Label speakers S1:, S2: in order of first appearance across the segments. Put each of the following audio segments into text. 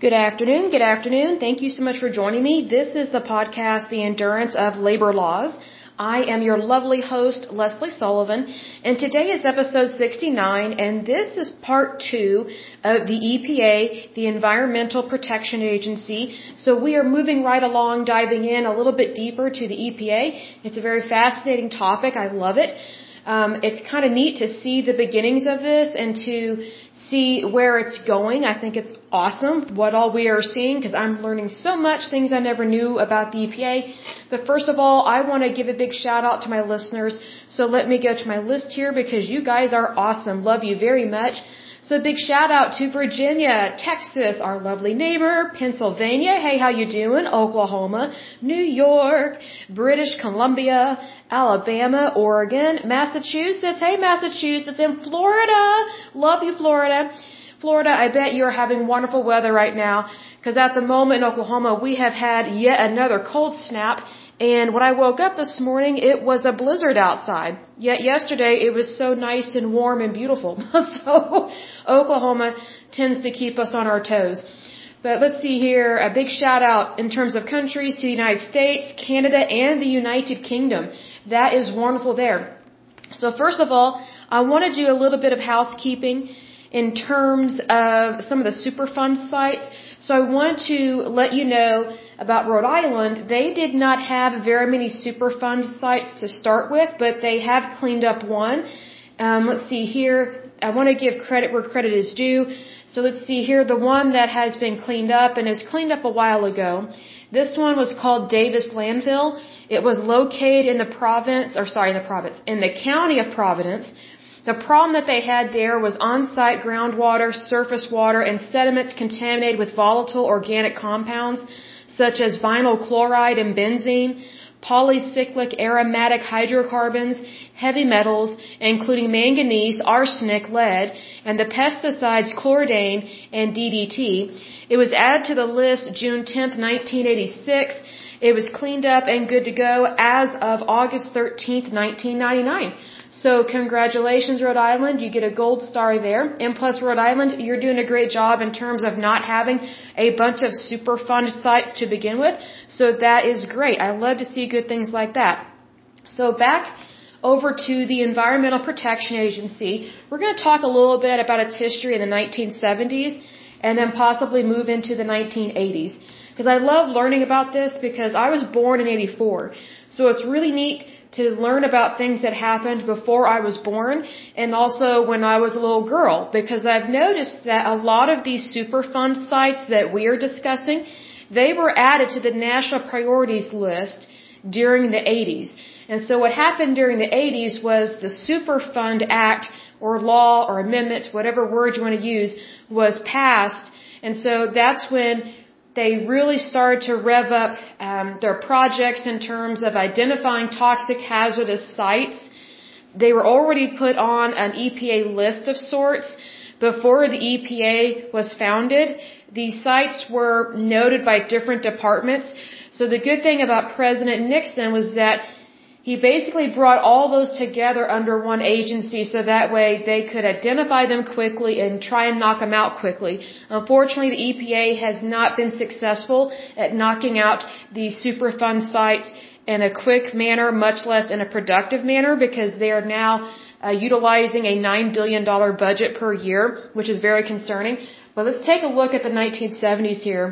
S1: Good afternoon. Good afternoon. Thank you so much for joining me. This is the podcast, The Endurance of Labor Laws. I am your lovely host, Leslie Sullivan, and today is episode 69, and this is part two of the EPA, the Environmental Protection Agency. So we are moving right along, diving in a little bit deeper to the EPA. It's a very fascinating topic. I love it um, it's kind of neat to see the beginnings of this and to see where it's going. I think it's awesome what all we are seeing because I'm learning so much things I never knew about the EPA. But first of all, I want to give a big shout out to my listeners. So let me go to my list here because you guys are awesome. Love you very much. So a big shout out to Virginia, Texas, our lovely neighbor, Pennsylvania, hey, how you doing? Oklahoma, New York, British Columbia, Alabama, Oregon, Massachusetts, hey, Massachusetts, and Florida. Love you, Florida. Florida, I bet you're having wonderful weather right now because at the moment in Oklahoma we have had yet another cold snap and when I woke up this morning, it was a blizzard outside. Yet yesterday, it was so nice and warm and beautiful. so, Oklahoma tends to keep us on our toes. But let's see here, a big shout out in terms of countries to the United States, Canada, and the United Kingdom. That is wonderful there. So first of all, I want to do a little bit of housekeeping in terms of some of the Superfund sites. So I want to let you know about Rhode Island. They did not have very many Superfund sites to start with, but they have cleaned up one. Um, let's see here. I want to give credit where credit is due. So let's see here. The one that has been cleaned up and is cleaned up a while ago. This one was called Davis Landfill. It was located in the province, or sorry, in the province, in the county of Providence. The problem that they had there was on-site groundwater, surface water, and sediments contaminated with volatile organic compounds such as vinyl chloride and benzene, polycyclic aromatic hydrocarbons, heavy metals, including manganese, arsenic, lead, and the pesticides chlordane and DDT. It was added to the list June 10, 1986. It was cleaned up and good to go as of August 13, 1999. So congratulations, Rhode Island. You get a gold star there. And plus, Rhode Island, you're doing a great job in terms of not having a bunch of Superfund sites to begin with. So that is great. I love to see good things like that. So back over to the Environmental Protection Agency. We're going to talk a little bit about its history in the 1970s and then possibly move into the 1980s. Because I love learning about this because I was born in 84. So it's really neat to learn about things that happened before I was born and also when I was a little girl because I've noticed that a lot of these Superfund sites that we are discussing, they were added to the national priorities list during the 80s. And so what happened during the 80s was the Superfund Act or law or amendment, whatever word you want to use, was passed. And so that's when they really started to rev up um, their projects in terms of identifying toxic hazardous sites. They were already put on an EPA list of sorts before the EPA was founded. These sites were noted by different departments. So the good thing about President Nixon was that he basically brought all those together under one agency so that way they could identify them quickly and try and knock them out quickly. Unfortunately, the EPA has not been successful at knocking out the Superfund sites in a quick manner, much less in a productive manner, because they are now uh, utilizing a $9 billion budget per year, which is very concerning. But let's take a look at the 1970s here.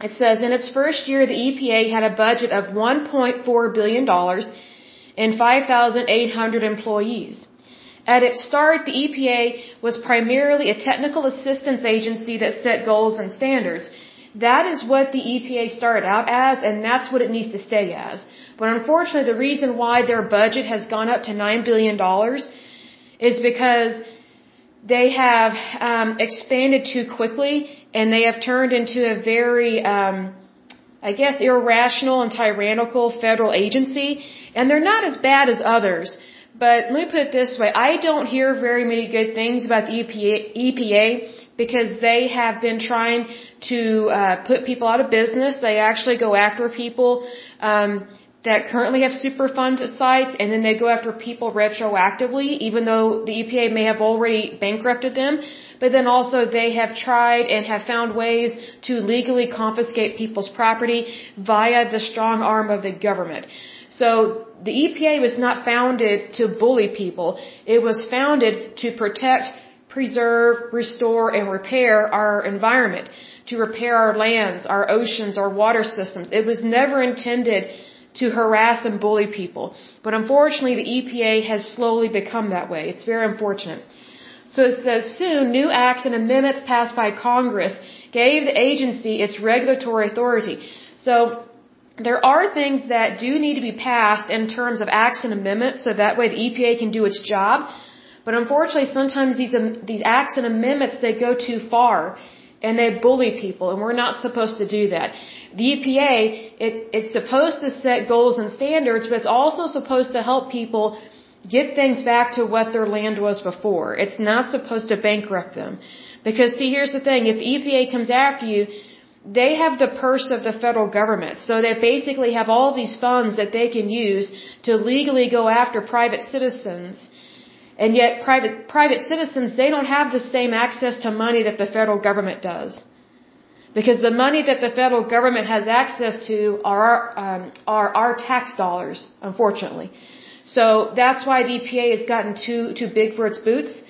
S1: It says in its first year, the EPA had a budget of $1.4 billion and 5,800 employees. At its start, the EPA was primarily a technical assistance agency that set goals and standards. That is what the EPA started out as, and that's what it needs to stay as. But unfortunately, the reason why their budget has gone up to $9 billion is because they have um, expanded too quickly, and they have turned into a very, um, I guess, irrational and tyrannical federal agency and they're not as bad as others. But let me put it this way. I don't hear very many good things about the EPA, EPA because they have been trying to uh, put people out of business. They actually go after people um, that currently have Superfund sites and then they go after people retroactively, even though the EPA may have already bankrupted them. But then also they have tried and have found ways to legally confiscate people's property via the strong arm of the government. So the EPA was not founded to bully people. It was founded to protect, preserve, restore, and repair our environment, to repair our lands, our oceans, our water systems. It was never intended to harass and bully people. But unfortunately, the EPA has slowly become that way. It's very unfortunate. So it says soon new acts and amendments passed by Congress gave the agency its regulatory authority. So there are things that do need to be passed in terms of acts and amendments so that way the EPA can do its job. But unfortunately, sometimes these, um, these acts and amendments, they go too far and they bully people and we're not supposed to do that. The EPA, it, it's supposed to set goals and standards, but it's also supposed to help people get things back to what their land was before. It's not supposed to bankrupt them. Because see, here's the thing, if EPA comes after you, they have the purse of the federal government. So they basically have all these funds that they can use to legally go after private citizens. And yet private, private citizens, they don't have the same access to money that the federal government does. Because the money that the federal government has access to are, um, are our tax dollars, unfortunately. So that's why the EPA has gotten too, too big for its boots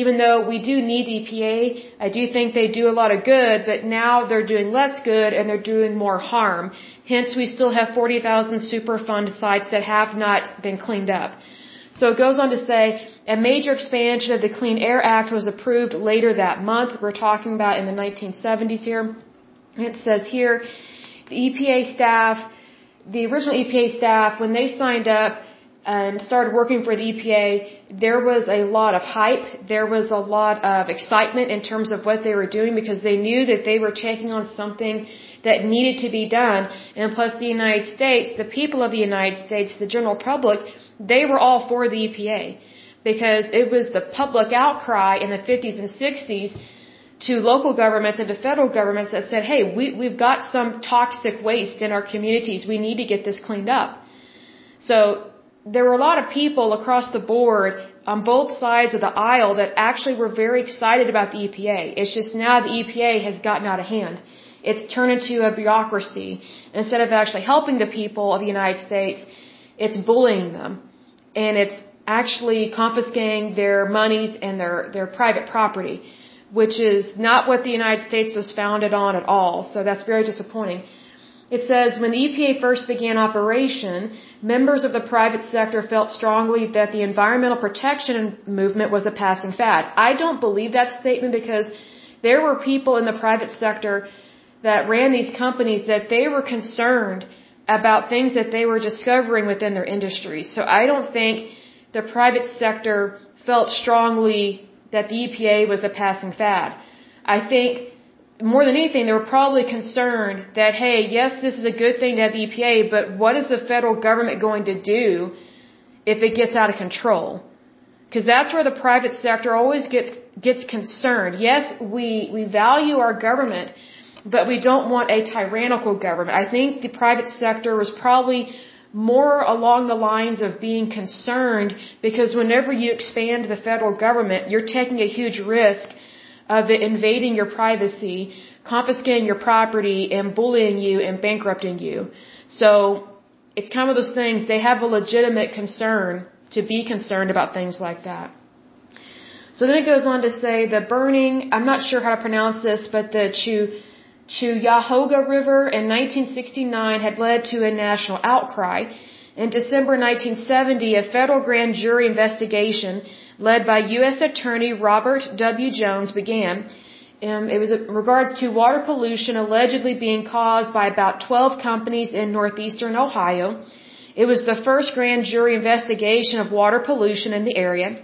S1: even though we do need EPA, I do think they do a lot of good, but now they're doing less good and they're doing more harm. Hence, we still have 40,000 Superfund sites that have not been cleaned up. So it goes on to say, a major expansion of the Clean Air Act was approved later that month. We're talking about in the 1970s here. It says here, the EPA staff, the original EPA staff, when they signed up, and started working for the EPA, there was a lot of hype. There was a lot of excitement in terms of what they were doing because they knew that they were taking on something that needed to be done. And plus the United States, the people of the United States, the general public, they were all for the EPA because it was the public outcry in the 50s and 60s to local governments and to federal governments that said, hey, we, we've got some toxic waste in our communities. We need to get this cleaned up. So there were a lot of people across the board on both sides of the aisle that actually were very excited about the EPA. It's just now the EPA has gotten out of hand. It's turned into a bureaucracy. Instead of actually helping the people of the United States, it's bullying them. And it's actually confiscating their monies and their, their private property, which is not what the United States was founded on at all. So that's very disappointing. It says, when the EPA first began operation, members of the private sector felt strongly that the environmental protection movement was a passing fad. I don't believe that statement because there were people in the private sector that ran these companies that they were concerned about things that they were discovering within their industries. So I don't think the private sector felt strongly that the EPA was a passing fad. I think more than anything, they were probably concerned that, hey, yes, this is a good thing to have the EPA, but what is the federal government going to do if it gets out of control? Because that's where the private sector always gets gets concerned. Yes, we we value our government, but we don't want a tyrannical government. I think the private sector was probably more along the lines of being concerned because whenever you expand the federal government, you're taking a huge risk of it invading your privacy, confiscating your property, and bullying you and bankrupting you. So it's kind of those things, they have a legitimate concern to be concerned about things like that. So then it goes on to say the burning, I'm not sure how to pronounce this, but the Chu, River in 1969 had led to a national outcry. In December 1970, a federal grand jury investigation led by U.S. Attorney Robert W. Jones, began. Um, it was in regards to water pollution allegedly being caused by about 12 companies in northeastern Ohio. It was the first grand jury investigation of water pollution in the area.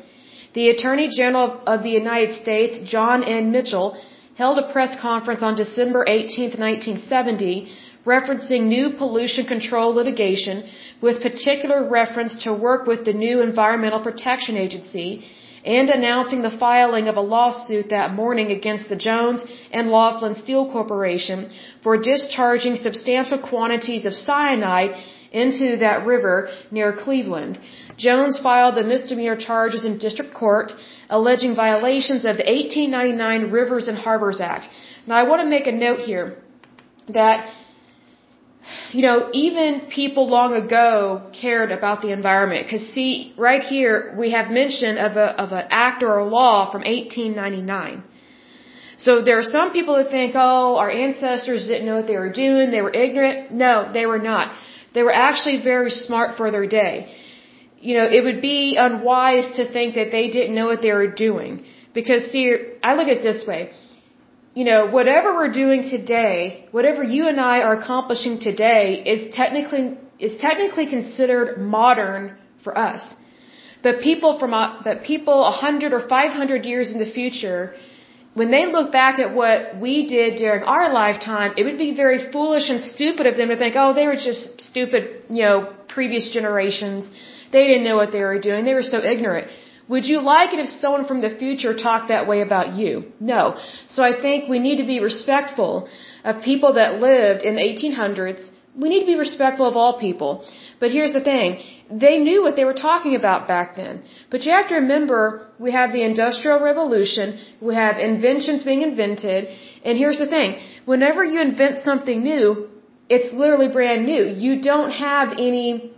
S1: The Attorney General of the United States, John N. Mitchell, held a press conference on December 18, 1970, referencing new pollution control litigation with particular reference to work with the new Environmental Protection Agency and announcing the filing of a lawsuit that morning against the Jones and Laughlin Steel Corporation for discharging substantial quantities of cyanide into that river near Cleveland. Jones filed the misdemeanor charges in district court alleging violations of the 1899 Rivers and Harbors Act. Now I want to make a note here that you know, even people long ago cared about the environment. Cause see, right here, we have mention of a, of an act or a law from 1899. So there are some people that think, oh, our ancestors didn't know what they were doing, they were ignorant. No, they were not. They were actually very smart for their day. You know, it would be unwise to think that they didn't know what they were doing. Because see, I look at it this way you know, whatever we're doing today, whatever you and I are accomplishing today is technically is technically considered modern for us. But people from uh, but people 100 or 500 years in the future, when they look back at what we did during our lifetime, it would be very foolish and stupid of them to think, "Oh, they were just stupid, you know, previous generations. They didn't know what they were doing. They were so ignorant." Would you like it if someone from the future talked that way about you? No. So I think we need to be respectful of people that lived in the 1800s. We need to be respectful of all people. But here's the thing. They knew what they were talking about back then. But you have to remember, we have the Industrial Revolution, we have inventions being invented, and here's the thing. Whenever you invent something new, it's literally brand new. You don't have any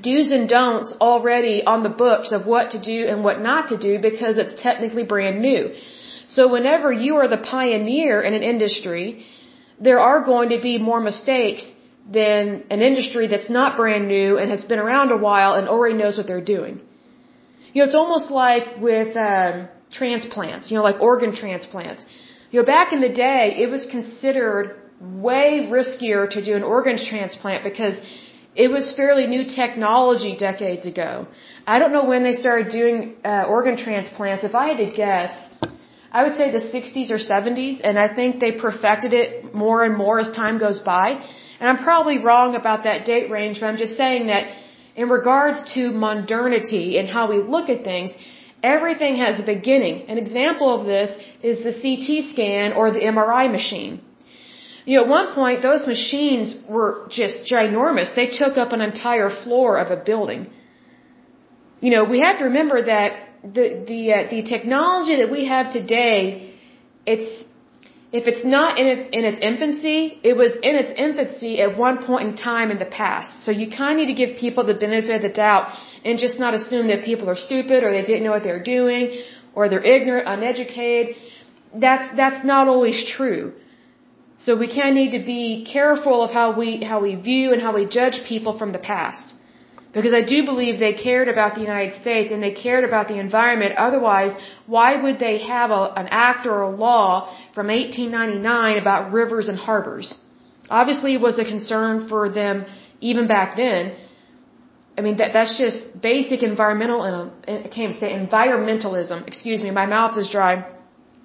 S1: do's and don'ts already on the books of what to do and what not to do because it's technically brand new. So whenever you are the pioneer in an industry, there are going to be more mistakes than an industry that's not brand new and has been around a while and already knows what they're doing. You know, it's almost like with um, transplants, you know, like organ transplants. You know, back in the day, it was considered way riskier to do an organ transplant because it was fairly new technology decades ago. I don't know when they started doing uh, organ transplants. If I had to guess, I would say the 60s or 70s, and I think they perfected it more and more as time goes by. And I'm probably wrong about that date range, but I'm just saying that in regards to modernity and how we look at things, everything has a beginning. An example of this is the CT scan or the MRI machine. You know, at one point, those machines were just ginormous. They took up an entire floor of a building. You know, we have to remember that the the uh, the technology that we have today, it's if it's not in its, in its infancy, it was in its infancy at one point in time in the past. So you kind of need to give people the benefit of the doubt and just not assume that people are stupid or they didn't know what they were doing or they're ignorant, uneducated. That's that's not always true. So we kind of need to be careful of how we how we view and how we judge people from the past. Because I do believe they cared about the United States and they cared about the environment. Otherwise, why would they have a, an act or a law from 1899 about rivers and harbors? Obviously, it was a concern for them even back then. I mean, that, that's just basic environmental, uh, I can't say environmentalism. Excuse me, my mouth is dry.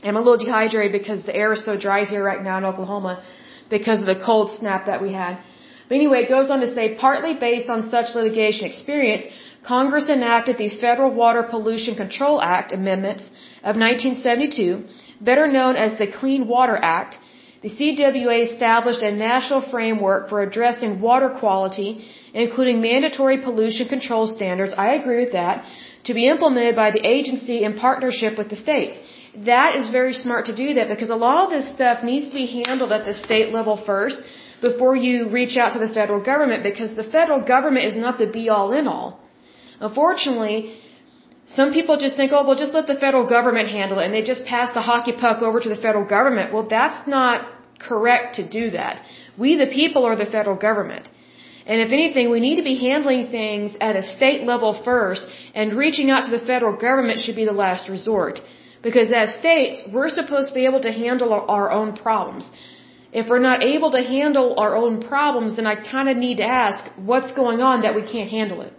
S1: I'm a little dehydrated because the air is so dry here right now in Oklahoma because of the cold snap that we had. But anyway, it goes on to say, partly based on such litigation experience, Congress enacted the Federal Water Pollution Control Act amendments of 1972, better known as the Clean Water Act. The CWA established a national framework for addressing water quality, including mandatory pollution control standards. I agree with that to be implemented by the agency in partnership with the states that is very smart to do that because a lot of this stuff needs to be handled at the state level first before you reach out to the federal government because the federal government is not the be all in all. Unfortunately, some people just think, oh, well, just let the federal government handle it and they just pass the hockey puck over to the federal government. Well, that's not correct to do that. We, the people, are the federal government. And if anything, we need to be handling things at a state level first and reaching out to the federal government should be the last resort. Because as states, we're supposed to be able to handle our own problems. If we're not able to handle our own problems, then I kind of need to ask, what's going on that we can't handle it?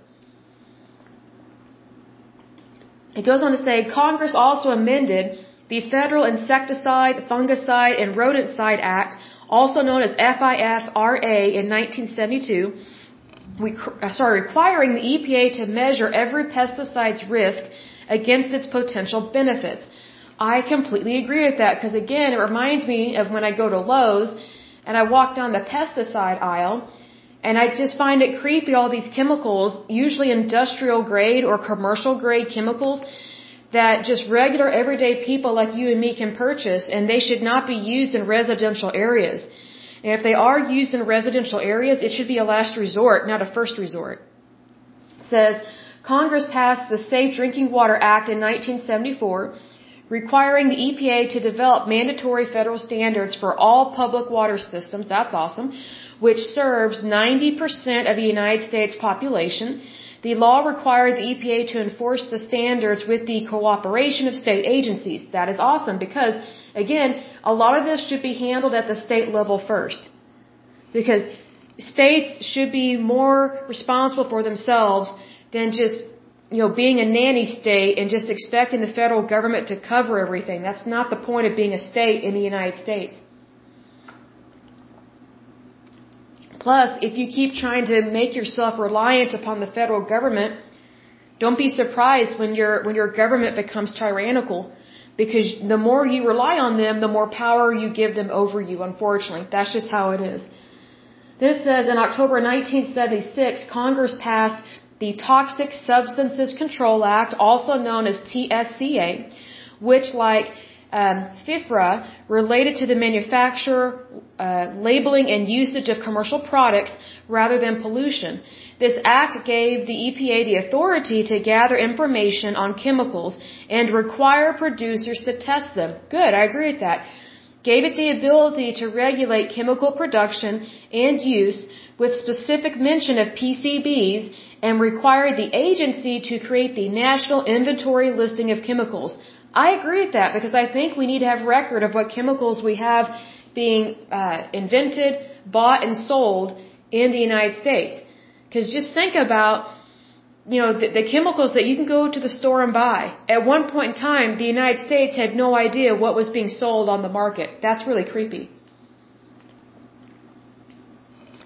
S1: It goes on to say, Congress also amended the Federal Insecticide, Fungicide, and Rodenticide Act, also known as FIFRA in 1972, we, uh, sorry, requiring the EPA to measure every pesticide's risk against its potential benefits. I completely agree with that because again, it reminds me of when I go to Lowe's and I walk down the pesticide aisle. And I just find it creepy, all these chemicals, usually industrial grade or commercial grade chemicals, that just regular everyday people like you and me can purchase, and they should not be used in residential areas. And if they are used in residential areas, it should be a last resort, not a first resort. It says, Congress passed the Safe Drinking Water Act in 1974, requiring the EPA to develop mandatory federal standards for all public water systems. That's awesome which serves 90% of the United States population. The law required the EPA to enforce the standards with the cooperation of state agencies. That is awesome because, again, a lot of this should be handled at the state level first. Because states should be more responsible for themselves than just, you know, being a nanny state and just expecting the federal government to cover everything. That's not the point of being a state in the United States. Plus, if you keep trying to make yourself reliant upon the federal government, don't be surprised when your when your government becomes tyrannical because the more you rely on them, the more power you give them over you, unfortunately. That's just how it is. Then it says in October 1976, Congress passed the Toxic Substances Control Act, also known as TSCA, which like um, FIFRA related to the manufacture, uh, labeling, and usage of commercial products rather than pollution. This act gave the EPA the authority to gather information on chemicals and require producers to test them. Good, I agree with that. Gave it the ability to regulate chemical production and use with specific mention of PCBs and required the agency to create the National Inventory Listing of Chemicals. I agree with that because I think we need to have record of what chemicals we have being uh, invented, bought, and sold in the United States. Because just think about, you know, the, the chemicals that you can go to the store and buy. At one point in time, the United States had no idea what was being sold on the market. That's really creepy.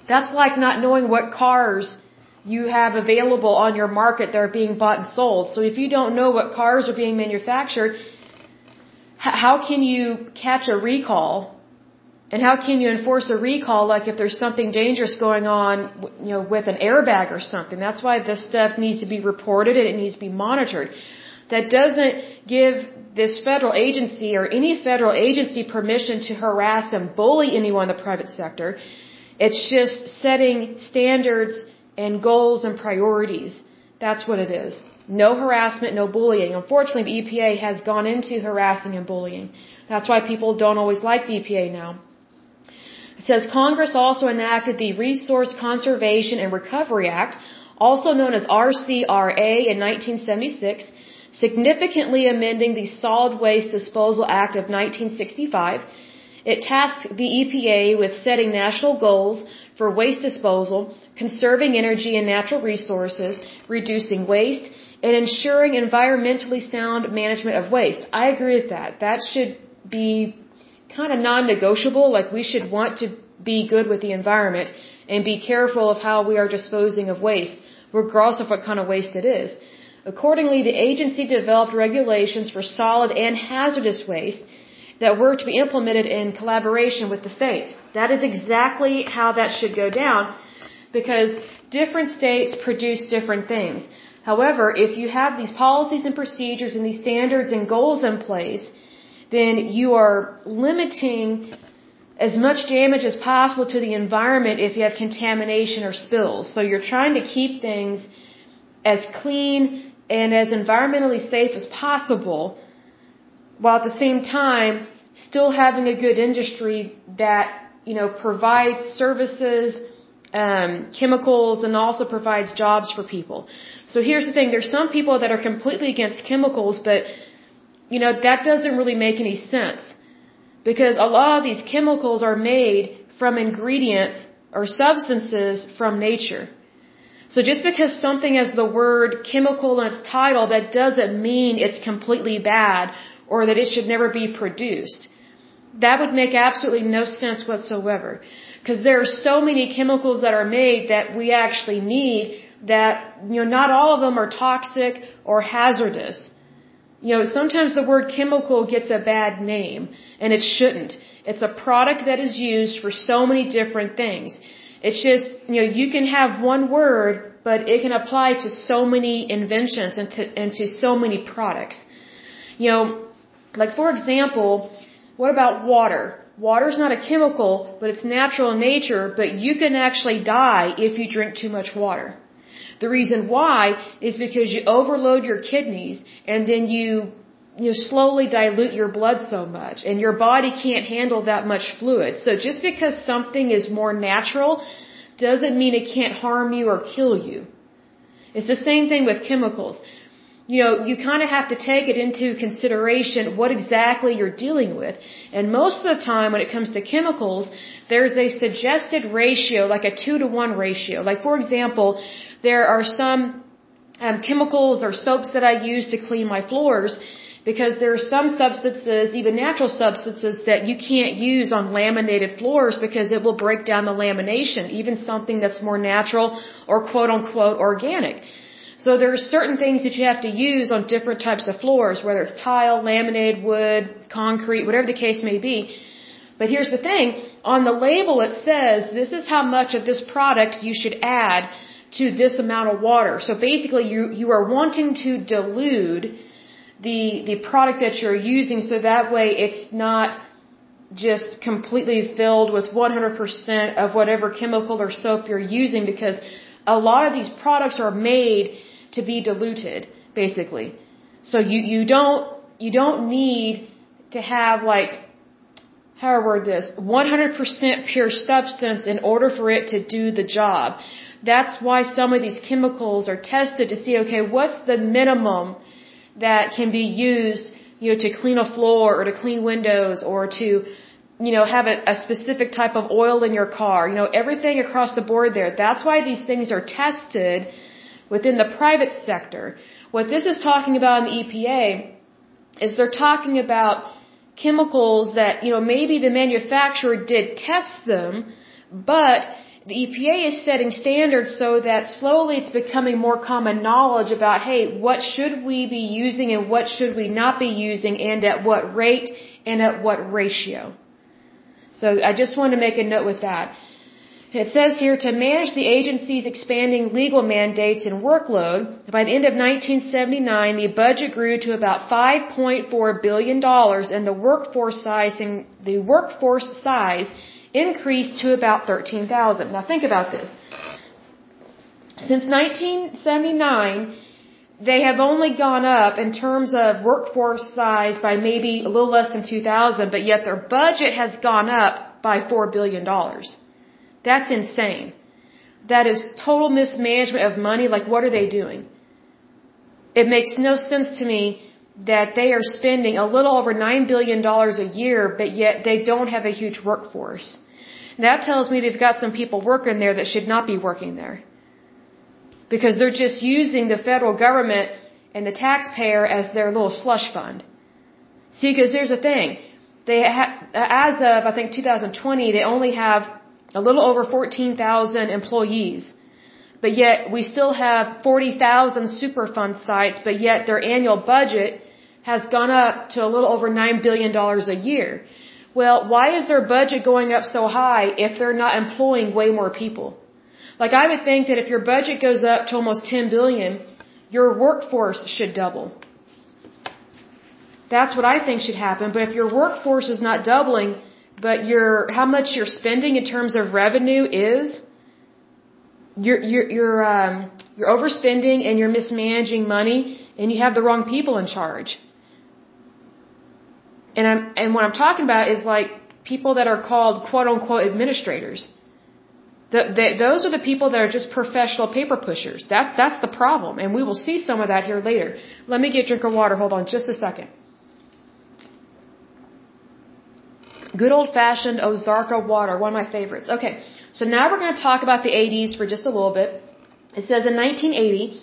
S1: That's like not knowing what cars you have available on your market that are being bought and sold. So if you don't know what cars are being manufactured, how can you catch a recall? And how can you enforce a recall like if there's something dangerous going on, you know, with an airbag or something? That's why this stuff needs to be reported and it needs to be monitored. That doesn't give this federal agency or any federal agency permission to harass and bully anyone in the private sector. It's just setting standards and goals and priorities. That's what it is. No harassment, no bullying. Unfortunately, the EPA has gone into harassing and bullying. That's why people don't always like the EPA now. It says Congress also enacted the Resource Conservation and Recovery Act, also known as RCRA in 1976, significantly amending the Solid Waste Disposal Act of 1965. It tasked the EPA with setting national goals for waste disposal, conserving energy and natural resources, reducing waste, and ensuring environmentally sound management of waste. I agree with that. That should be kind of non-negotiable. Like we should want to be good with the environment and be careful of how we are disposing of waste, regardless of what kind of waste it is. Accordingly, the agency developed regulations for solid and hazardous waste that were to be implemented in collaboration with the states. That is exactly how that should go down because different states produce different things. However, if you have these policies and procedures and these standards and goals in place, then you are limiting as much damage as possible to the environment if you have contamination or spills. So you're trying to keep things as clean and as environmentally safe as possible while at the same time still having a good industry that, you know, provides services, um, chemicals, and also provides jobs for people. So here's the thing, there's some people that are completely against chemicals, but, you know, that doesn't really make any sense. Because a lot of these chemicals are made from ingredients or substances from nature. So just because something has the word chemical in its title, that doesn't mean it's completely bad or that it should never be produced. That would make absolutely no sense whatsoever. Because there are so many chemicals that are made that we actually need that, you know, not all of them are toxic or hazardous. You know, sometimes the word chemical gets a bad name, and it shouldn't. It's a product that is used for so many different things. It's just, you know, you can have one word, but it can apply to so many inventions and to, and to so many products. You know, like for example, what about water? Water is not a chemical, but it's natural in nature, but you can actually die if you drink too much water. The reason why is because you overload your kidneys and then you you slowly dilute your blood so much and your body can't handle that much fluid. So just because something is more natural doesn't mean it can't harm you or kill you. It's the same thing with chemicals you know, you kind of have to take it into consideration what exactly you're dealing with. And most of the time when it comes to chemicals, there's a suggested ratio, like a two to one ratio. Like for example, there are some um, chemicals or soaps that I use to clean my floors because there are some substances, even natural substances, that you can't use on laminated floors because it will break down the lamination, even something that's more natural or quote unquote organic. So there are certain things that you have to use on different types of floors, whether it's tile, laminate, wood, concrete, whatever the case may be. But here's the thing, on the label it says this is how much of this product you should add to this amount of water. So basically you, you are wanting to dilute the, the product that you're using so that way it's not just completely filled with 100% of whatever chemical or soap you're using because a lot of these products are made to be diluted, basically. So you, you don't, you don't need to have like, how I word this, 100% pure substance in order for it to do the job. That's why some of these chemicals are tested to see, okay, what's the minimum that can be used, you know, to clean a floor or to clean windows or to you know, have a, a specific type of oil in your car, you know, everything across the board there. That's why these things are tested within the private sector. What this is talking about in the EPA is they're talking about chemicals that, you know, maybe the manufacturer did test them, but the EPA is setting standards so that slowly it's becoming more common knowledge about, hey, what should we be using and what should we not be using and at what rate and at what ratio. So I just want to make a note with that. It says here to manage the agency's expanding legal mandates and workload, by the end of 1979, the budget grew to about 5.4 billion dollars, and the workforce size the workforce size increased to about 13,000. Now think about this. Since 1979, they have only gone up in terms of workforce size by maybe a little less than 2,000, but yet their budget has gone up by $4 billion. That's insane. That is total mismanagement of money. Like, what are they doing? It makes no sense to me that they are spending a little over $9 billion a year, but yet they don't have a huge workforce. That tells me they've got some people working there that should not be working there because they're just using the federal government and the taxpayer as their little slush fund. See, because there's a thing. They ha- as of I think 2020, they only have a little over 14,000 employees, but yet we still have 40,000 Superfund sites. But yet their annual budget has gone up to a little over nine billion dollars a year. Well, why is their budget going up so high if they're not employing way more people? Like I would think that if your budget goes up to almost 10 billion, your workforce should double. That's what I think should happen. But if your workforce is not doubling, but your how much you're spending in terms of revenue is, you're you're you're um, you're overspending and you're mismanaging money, and you have the wrong people in charge. And I'm and what I'm talking about is like people that are called quote unquote administrators. The, the, those are the people that are just professional paper pushers. That, that's the problem. And we will see some of that here later. Let me get a drink of water. Hold on just a second. Good old fashioned Ozarka water, one of my favorites. Okay, so now we're going to talk about the 80s for just a little bit. It says in 1980,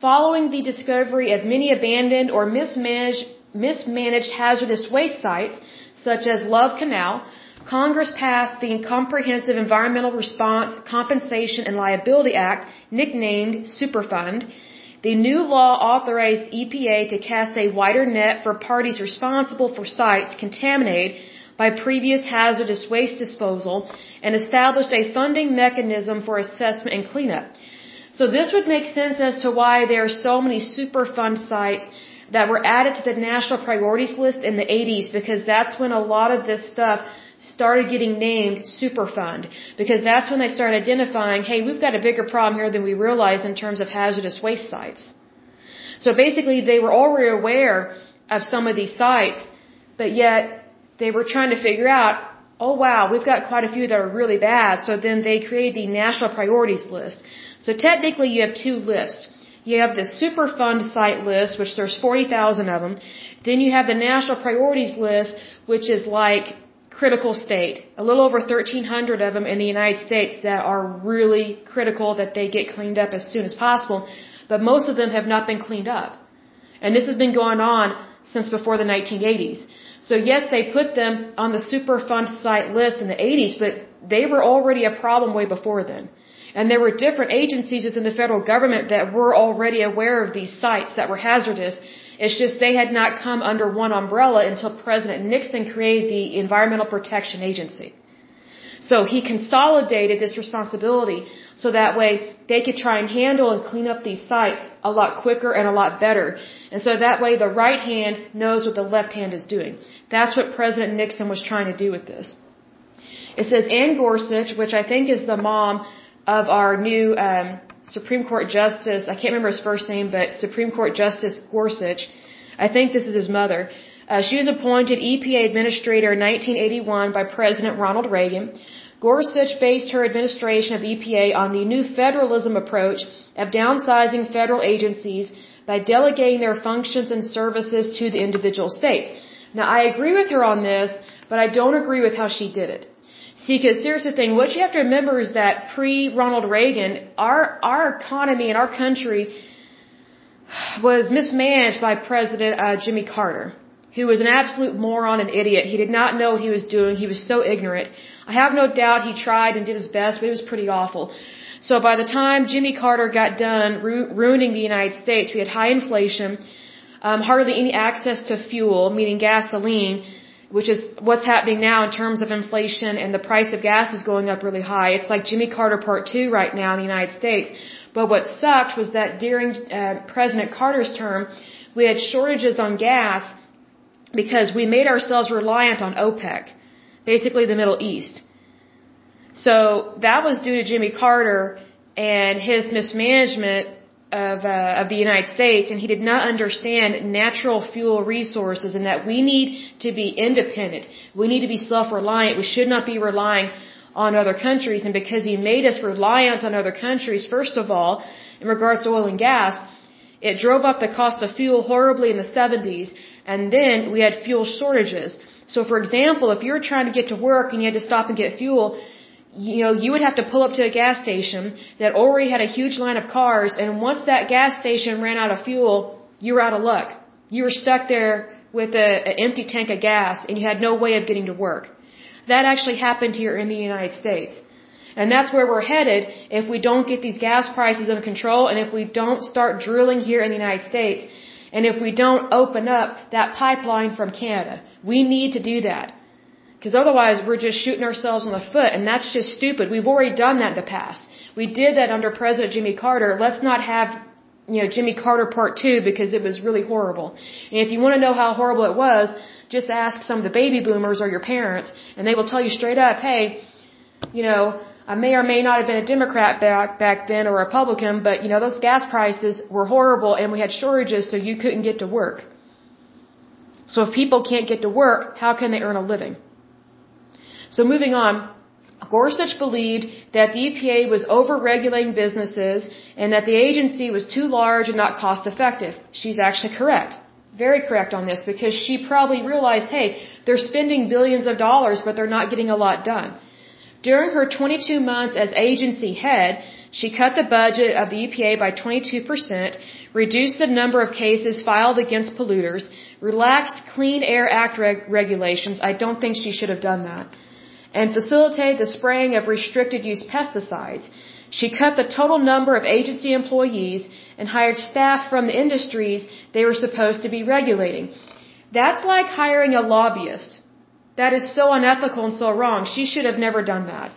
S1: following the discovery of many abandoned or mismanaged, mismanaged hazardous waste sites, such as Love Canal, Congress passed the Comprehensive Environmental Response, Compensation, and Liability Act, nicknamed Superfund. The new law authorized EPA to cast a wider net for parties responsible for sites contaminated by previous hazardous waste disposal and established a funding mechanism for assessment and cleanup. So this would make sense as to why there are so many Superfund sites that were added to the national priorities list in the 80s because that's when a lot of this stuff started getting named Superfund because that's when they started identifying, hey, we've got a bigger problem here than we realize in terms of hazardous waste sites. So basically they were already aware of some of these sites, but yet they were trying to figure out, oh wow, we've got quite a few that are really bad. So then they created the national priorities list. So technically you have two lists. You have the Superfund site list, which there's 40,000 of them. Then you have the national priorities list, which is like critical state. A little over 1,300 of them in the United States that are really critical that they get cleaned up as soon as possible. But most of them have not been cleaned up. And this has been going on since before the 1980s. So yes, they put them on the Superfund site list in the 80s, but they were already a problem way before then. And there were different agencies within the federal government that were already aware of these sites that were hazardous. It's just they had not come under one umbrella until President Nixon created the Environmental Protection Agency. So he consolidated this responsibility so that way they could try and handle and clean up these sites a lot quicker and a lot better. And so that way the right hand knows what the left hand is doing. That's what President Nixon was trying to do with this. It says Anne Gorsuch, which I think is the mom of our new um, Supreme Court Justice. I can't remember his first name, but Supreme Court Justice Gorsuch. I think this is his mother. Uh, she was appointed EPA Administrator in 1981 by President Ronald Reagan. Gorsuch based her administration of EPA on the new federalism approach of downsizing federal agencies by delegating their functions and services to the individual states. Now, I agree with her on this, but I don't agree with how she did it. See, because here's the thing, what you have to remember is that pre-Ronald Reagan, our, our economy and our country was mismanaged by President uh, Jimmy Carter, who was an absolute moron and idiot. He did not know what he was doing. He was so ignorant. I have no doubt he tried and did his best, but it was pretty awful. So by the time Jimmy Carter got done ru- ruining the United States, we had high inflation, um, hardly any access to fuel, meaning gasoline, which is what's happening now in terms of inflation and the price of gas is going up really high. It's like Jimmy Carter Part 2 right now in the United States. But what sucked was that during uh, President Carter's term, we had shortages on gas because we made ourselves reliant on OPEC, basically the Middle East. So that was due to Jimmy Carter and his mismanagement of uh, of the United States, and he did not understand natural fuel resources and that we need to be independent. We need to be self-reliant. We should not be relying on other countries. And because he made us reliant on other countries, first of all, in regards to oil and gas, it drove up the cost of fuel horribly in the 70s, and then we had fuel shortages. So, for example, if you're trying to get to work and you had to stop and get fuel, you know, you would have to pull up to a gas station that already had a huge line of cars, and once that gas station ran out of fuel, you were out of luck. You were stuck there with an empty tank of gas, and you had no way of getting to work. That actually happened here in the United States. And that's where we're headed if we don't get these gas prices under control, and if we don't start drilling here in the United States, and if we don't open up that pipeline from Canada. We need to do that. Because otherwise we're just shooting ourselves in the foot and that's just stupid. We've already done that in the past. We did that under President Jimmy Carter. Let's not have, you know, Jimmy Carter part two because it was really horrible. And if you want to know how horrible it was, just ask some of the baby boomers or your parents and they will tell you straight up, hey, you know, I may or may not have been a Democrat back back then or a Republican, but you know those gas prices were horrible and we had shortages, so you couldn't get to work. So if people can't get to work, how can they earn a living? So moving on, Gorsuch believed that the EPA was overregulating businesses and that the agency was too large and not cost effective. She's actually correct. Very correct on this because she probably realized, hey, they're spending billions of dollars, but they're not getting a lot done. During her 22 months as agency head, she cut the budget of the EPA by 22%, reduced the number of cases filed against polluters, relaxed Clean Air Act reg regulations. I don't think she should have done that and facilitated the spraying of restricted use pesticides. She cut the total number of agency employees and hired staff from the industries they were supposed to be regulating. That's like hiring a lobbyist. That is so unethical and so wrong. She should have never done that.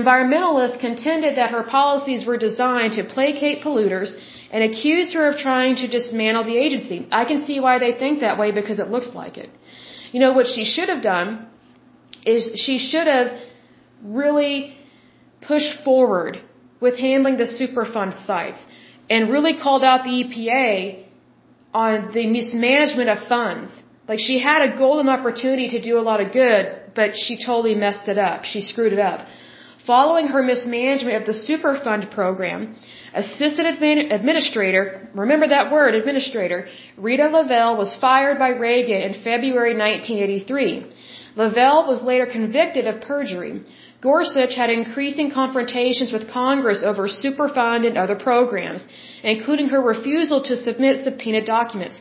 S1: Environmentalists contended that her policies were designed to placate polluters and accused her of trying to dismantle the agency. I can see why they think that way because it looks like it. You know, what she should have done is she should have really pushed forward with handling the Superfund sites and really called out the EPA on the mismanagement of funds. Like she had a golden opportunity to do a lot of good, but she totally messed it up. She screwed it up. Following her mismanagement of the Superfund program, assistant administrator, remember that word, administrator, Rita Lavelle was fired by Reagan in February 1983. Lavelle was later convicted of perjury. Gorsuch had increasing confrontations with Congress over Superfund and other programs, including her refusal to submit subpoenaed documents.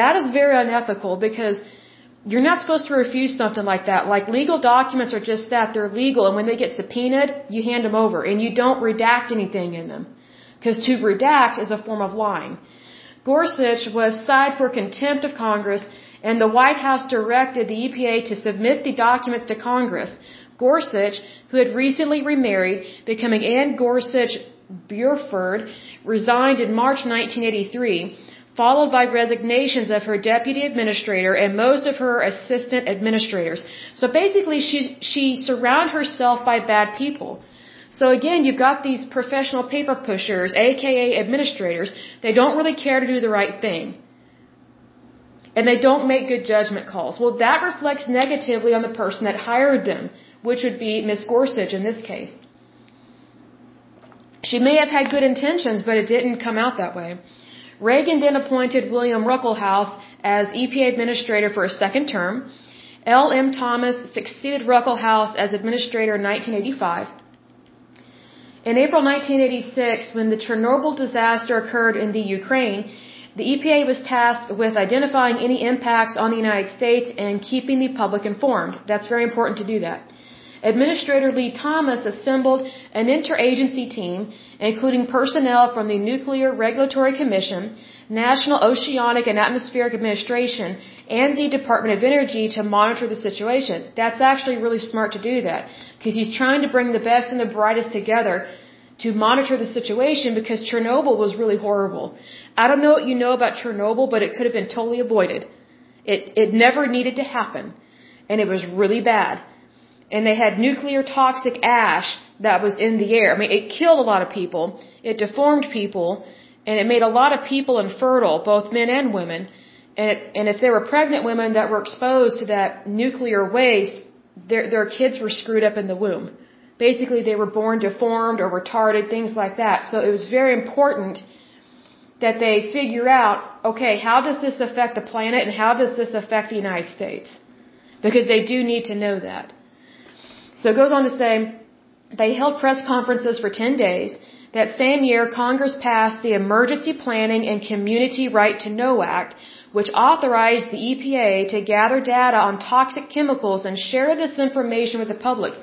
S1: That is very unethical because you're not supposed to refuse something like that. Like legal documents are just that, they're legal, and when they get subpoenaed, you hand them over, and you don't redact anything in them. Because to redact is a form of lying. Gorsuch was cited for contempt of Congress, and the White House directed the EPA to submit the documents to Congress. Gorsuch, who had recently remarried, becoming Anne Gorsuch Burford, resigned in March 1983, followed by resignations of her deputy administrator and most of her assistant administrators. So basically, she, she surrounded herself by bad people. So again, you've got these professional paper pushers, aka administrators, they don't really care to do the right thing and they don't make good judgment calls. Well, that reflects negatively on the person that hired them, which would be Miss Gorsuch in this case. She may have had good intentions, but it didn't come out that way. Reagan then appointed William Ruckelshaus as EPA administrator for a second term. L. M. Thomas succeeded Ruckelshaus as administrator in 1985. In April 1986, when the Chernobyl disaster occurred in the Ukraine, the EPA was tasked with identifying any impacts on the United States and keeping the public informed. That's very important to do that. Administrator Lee Thomas assembled an interagency team, including personnel from the Nuclear Regulatory Commission, National Oceanic and Atmospheric Administration, and the Department of Energy to monitor the situation. That's actually really smart to do that, because he's trying to bring the best and the brightest together to monitor the situation because Chernobyl was really horrible. I don't know what you know about Chernobyl, but it could have been totally avoided. It, it never needed to happen. And it was really bad. And they had nuclear toxic ash that was in the air. I mean, it killed a lot of people. It deformed people. And it made a lot of people infertile, both men and women. And, it, and if there were pregnant women that were exposed to that nuclear waste, their, their kids were screwed up in the womb. Basically, they were born deformed or retarded, things like that. So it was very important that they figure out, okay, how does this affect the planet and how does this affect the United States? Because they do need to know that. So it goes on to say, they held press conferences for 10 days. That same year, Congress passed the Emergency Planning and Community Right to Know Act, which authorized the EPA to gather data on toxic chemicals and share this information with the public.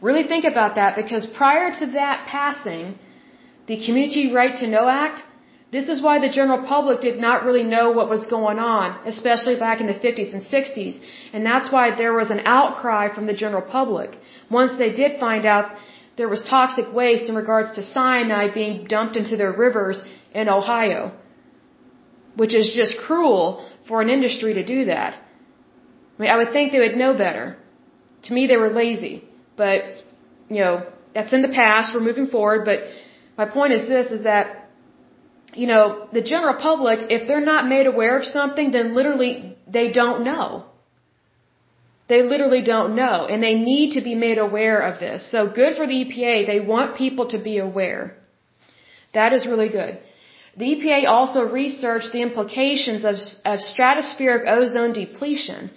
S1: Really think about that because prior to that passing, the Community Right to Know Act this is why the general public did not really know what was going on, especially back in the 50s and 60s. And that's why there was an outcry from the general public. Once they did find out there was toxic waste in regards to cyanide being dumped into their rivers in Ohio. Which is just cruel for an industry to do that. I mean, I would think they would know better. To me, they were lazy. But, you know, that's in the past. We're moving forward. But my point is this, is that you know, the general public, if they're not made aware of something, then literally they don't know. They literally don't know, and they need to be made aware of this. So good for the EPA. They want people to be aware. That is really good. The EPA also researched the implications of, of stratospheric ozone depletion.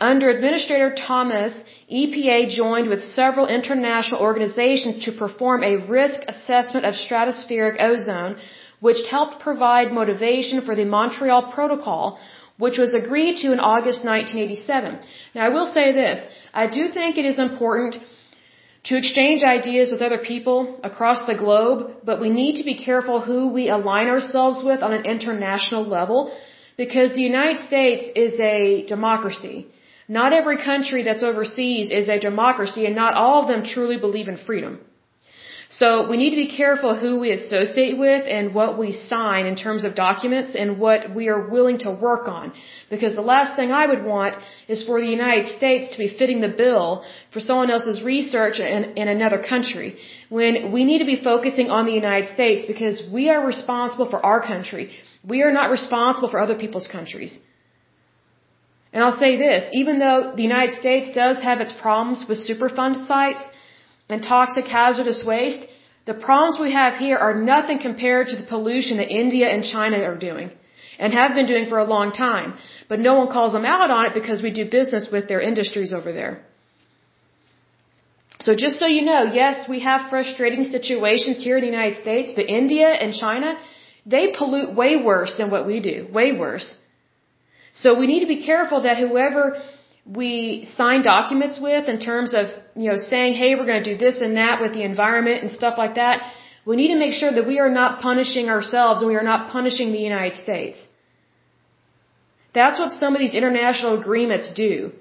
S1: Under Administrator Thomas, EPA joined with several international organizations to perform a risk assessment of stratospheric ozone which helped provide motivation for the Montreal Protocol, which was agreed to in August 1987. Now, I will say this. I do think it is important to exchange ideas with other people across the globe, but we need to be careful who we align ourselves with on an international level because the United States is a democracy. Not every country that's overseas is a democracy and not all of them truly believe in freedom. So we need to be careful who we associate with and what we sign in terms of documents and what we are willing to work on. Because the last thing I would want is for the United States to be fitting the bill for someone else's research in, in another country. When we need to be focusing on the United States because we are responsible for our country. We are not responsible for other people's countries. And I'll say this, even though the United States does have its problems with Superfund sites, and toxic hazardous waste, the problems we have here are nothing compared to the pollution that India and China are doing and have been doing for a long time. But no one calls them out on it because we do business with their industries over there. So just so you know, yes, we have frustrating situations here in the United States, but India and China, they pollute way worse than what we do. Way worse. So we need to be careful that whoever we sign documents with in terms of, you know, saying, hey, we're going to do this and that with the environment and stuff like that, we need to make sure that we are not punishing ourselves and we are not punishing the United States. That's what some of these international agreements do.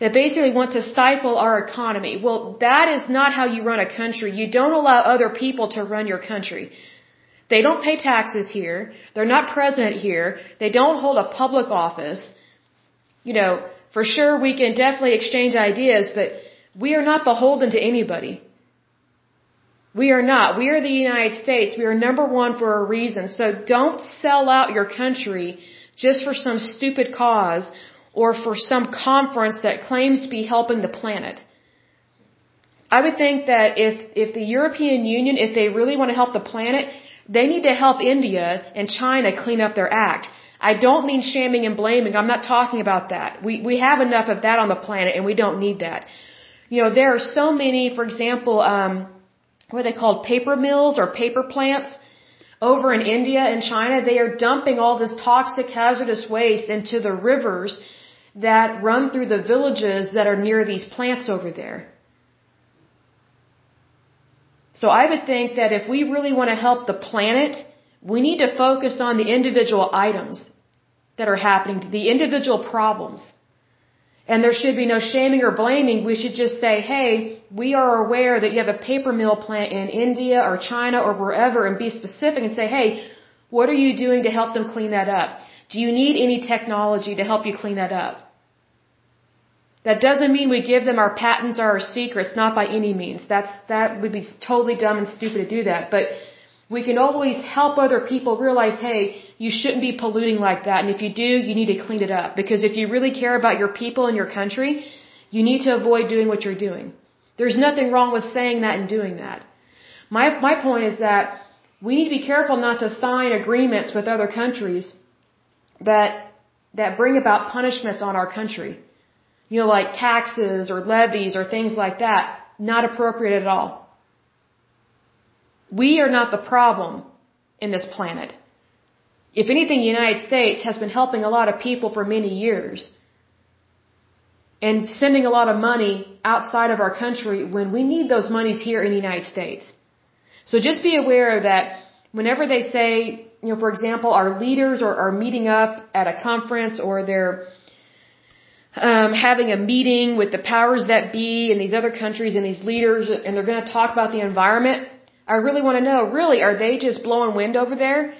S1: They basically want to stifle our economy. Well, that is not how you run a country. You don't allow other people to run your country. They don't pay taxes here. They're not president here. They don't hold a public office you know, for sure we can definitely exchange ideas, but we are not beholden to anybody. We are not. We are the United States. We are number one for a reason. So don't sell out your country just for some stupid cause or for some conference that claims to be helping the planet. I would think that if, if the European Union, if they really want to help the planet, they need to help India and China clean up their act. I don't mean shaming and blaming. I'm not talking about that. We, we have enough of that on the planet and we don't need that. You know, there are so many, for example, um, what are they called? Paper mills or paper plants over in India and China. They are dumping all this toxic hazardous waste into the rivers that run through the villages that are near these plants over there. So I would think that if we really want to help the planet, we need to focus on the individual items that are happening, the individual problems. And there should be no shaming or blaming. We should just say, hey, we are aware that you have a paper mill plant in India or China or wherever and be specific and say, hey, what are you doing to help them clean that up? Do you need any technology to help you clean that up? That doesn't mean we give them our patents or our secrets, not by any means. That's, that would be totally dumb and stupid to do that. But we can always help other people realize, hey, you shouldn't be polluting like that. And if you do, you need to clean it up. Because if you really care about your people and your country, you need to avoid doing what you're doing. There's nothing wrong with saying that and doing that. My, my point is that we need to be careful not to sign agreements with other countries that, that bring about punishments on our country. You know, like taxes or levies or things like that. Not appropriate at all. We are not the problem in this planet. If anything, the United States has been helping a lot of people for many years and sending a lot of money outside of our country when we need those monies here in the United States. So just be aware that whenever they say, you know, for example, our leaders are, are meeting up at a conference or they're um, having a meeting with the powers that be in these other countries and these leaders and they're going to talk about the environment, I really want to know, really, are they just blowing wind over there?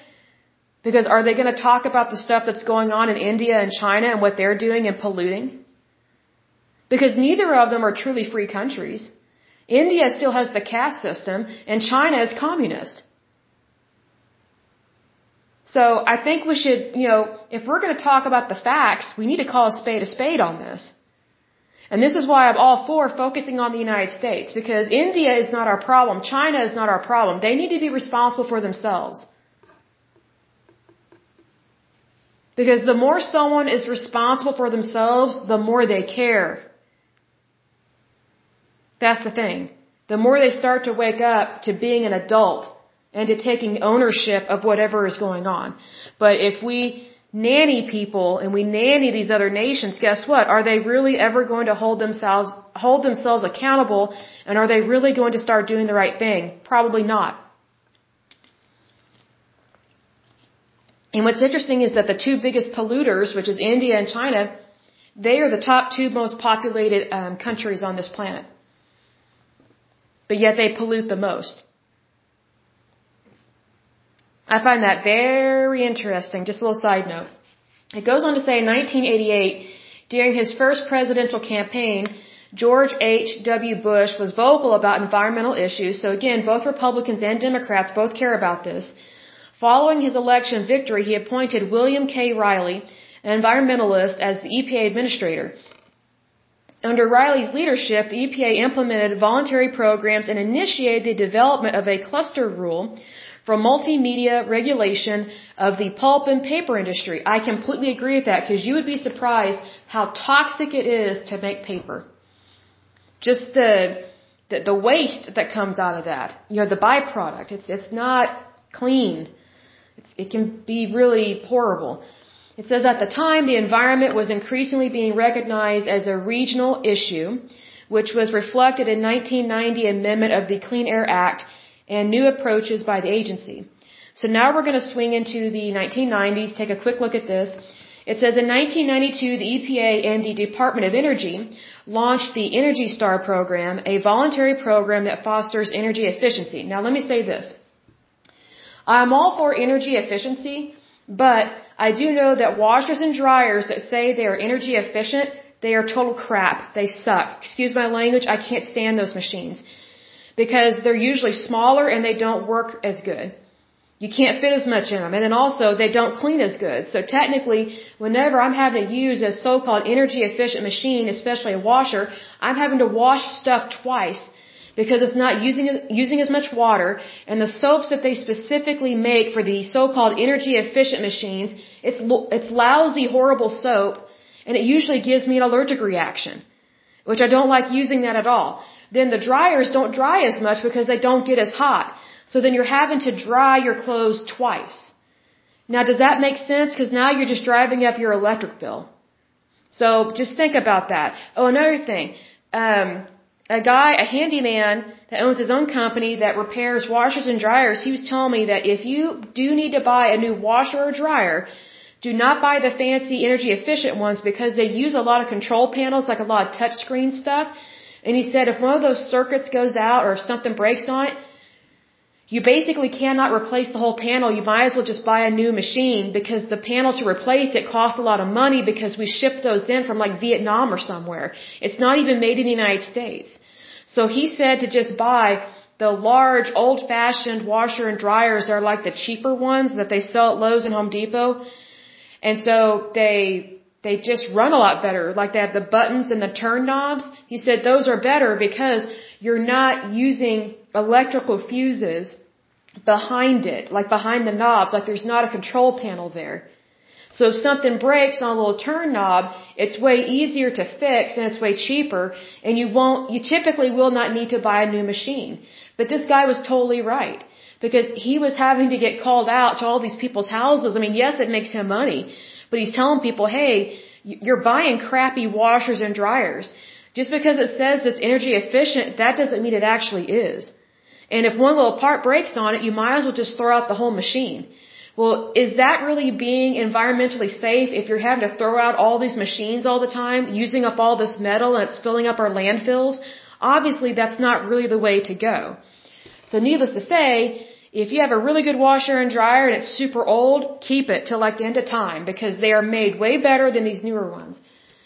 S1: Because are they going to talk about the stuff that's going on in India and China and what they're doing and polluting? Because neither of them are truly free countries. India still has the caste system and China is communist. So I think we should, you know, if we're going to talk about the facts, we need to call a spade a spade on this. And this is why I'm all for focusing on the United States, because India is not our problem, China is not our problem. They need to be responsible for themselves. Because the more someone is responsible for themselves, the more they care. That's the thing. The more they start to wake up to being an adult and to taking ownership of whatever is going on. But if we nanny people and we nanny these other nations, guess what? Are they really ever going to hold themselves hold themselves accountable and are they really going to start doing the right thing? Probably not. And what's interesting is that the two biggest polluters, which is India and China, they are the top two most populated um, countries on this planet. But yet they pollute the most. I find that very interesting. Just a little side note. It goes on to say in 1988, during his first presidential campaign, George H.W. Bush was vocal about environmental issues. So again, both Republicans and Democrats both care about this. Following his election victory, he appointed William K. Reilly, an environmentalist, as the EPA administrator. Under Reilly's leadership, the EPA implemented voluntary programs and initiated the development of a cluster rule for multimedia regulation of the pulp and paper industry. I completely agree with that because you would be surprised how toxic it is to make paper. Just the, the, the waste that comes out of that, you know, the byproduct. It's, it's not clean. It's, it can be really horrible. It says at the time the environment was increasingly being recognized as a regional issue, which was reflected in 1990 amendment of the Clean Air Act and new approaches by the agency. So now we're going to swing into the 1990s, take a quick look at this. It says in 1992, the EPA and the Department of Energy launched the Energy Star program, a voluntary program that fosters energy efficiency. Now let me say this. I'm all for energy efficiency, but I do know that washers and dryers that say they are energy efficient, they are total crap. They suck. Excuse my language, I can't stand those machines. Because they're usually smaller and they don't work as good. You can't fit as much in them. And then also, they don't clean as good. So technically, whenever I'm having to use a so-called energy efficient machine, especially a washer, I'm having to wash stuff twice because it's not using using as much water and the soaps that they specifically make for the so-called energy efficient machines it's it's lousy horrible soap and it usually gives me an allergic reaction which I don't like using that at all then the dryers don't dry as much because they don't get as hot. So then you're having to dry your clothes twice. Now does that make sense? Cuz now you're just driving up your electric bill. So just think about that. Oh another thing. Um a guy, a handyman that owns his own company that repairs washers and dryers, he was telling me that if you do need to buy a new washer or dryer, do not buy the fancy energy efficient ones because they use a lot of control panels, like a lot of touch screen stuff. And he said if one of those circuits goes out or if something breaks on it, you basically cannot replace the whole panel. You might as well just buy a new machine because the panel to replace it costs a lot of money because we ship those in from like Vietnam or somewhere. It's not even made in the United States. So he said to just buy the large old fashioned washer and dryers are like the cheaper ones that they sell at Lowe's and Home Depot. And so they, they just run a lot better. Like they have the buttons and the turn knobs. He said those are better because you're not using electrical fuses behind it, like behind the knobs, like there's not a control panel there. So if something breaks on a little turn knob, it's way easier to fix and it's way cheaper and you won't, you typically will not need to buy a new machine. But this guy was totally right because he was having to get called out to all these people's houses. I mean, yes, it makes him money, but he's telling people, hey, you're buying crappy washers and dryers. Just because it says it's energy efficient, that doesn't mean it actually is. And if one little part breaks on it, you might as well just throw out the whole machine. Well, is that really being environmentally safe if you're having to throw out all these machines all the time, using up all this metal and it's filling up our landfills? Obviously, that's not really the way to go. So needless to say, if you have a really good washer and dryer and it's super old, keep it till like the end of time because they are made way better than these newer ones.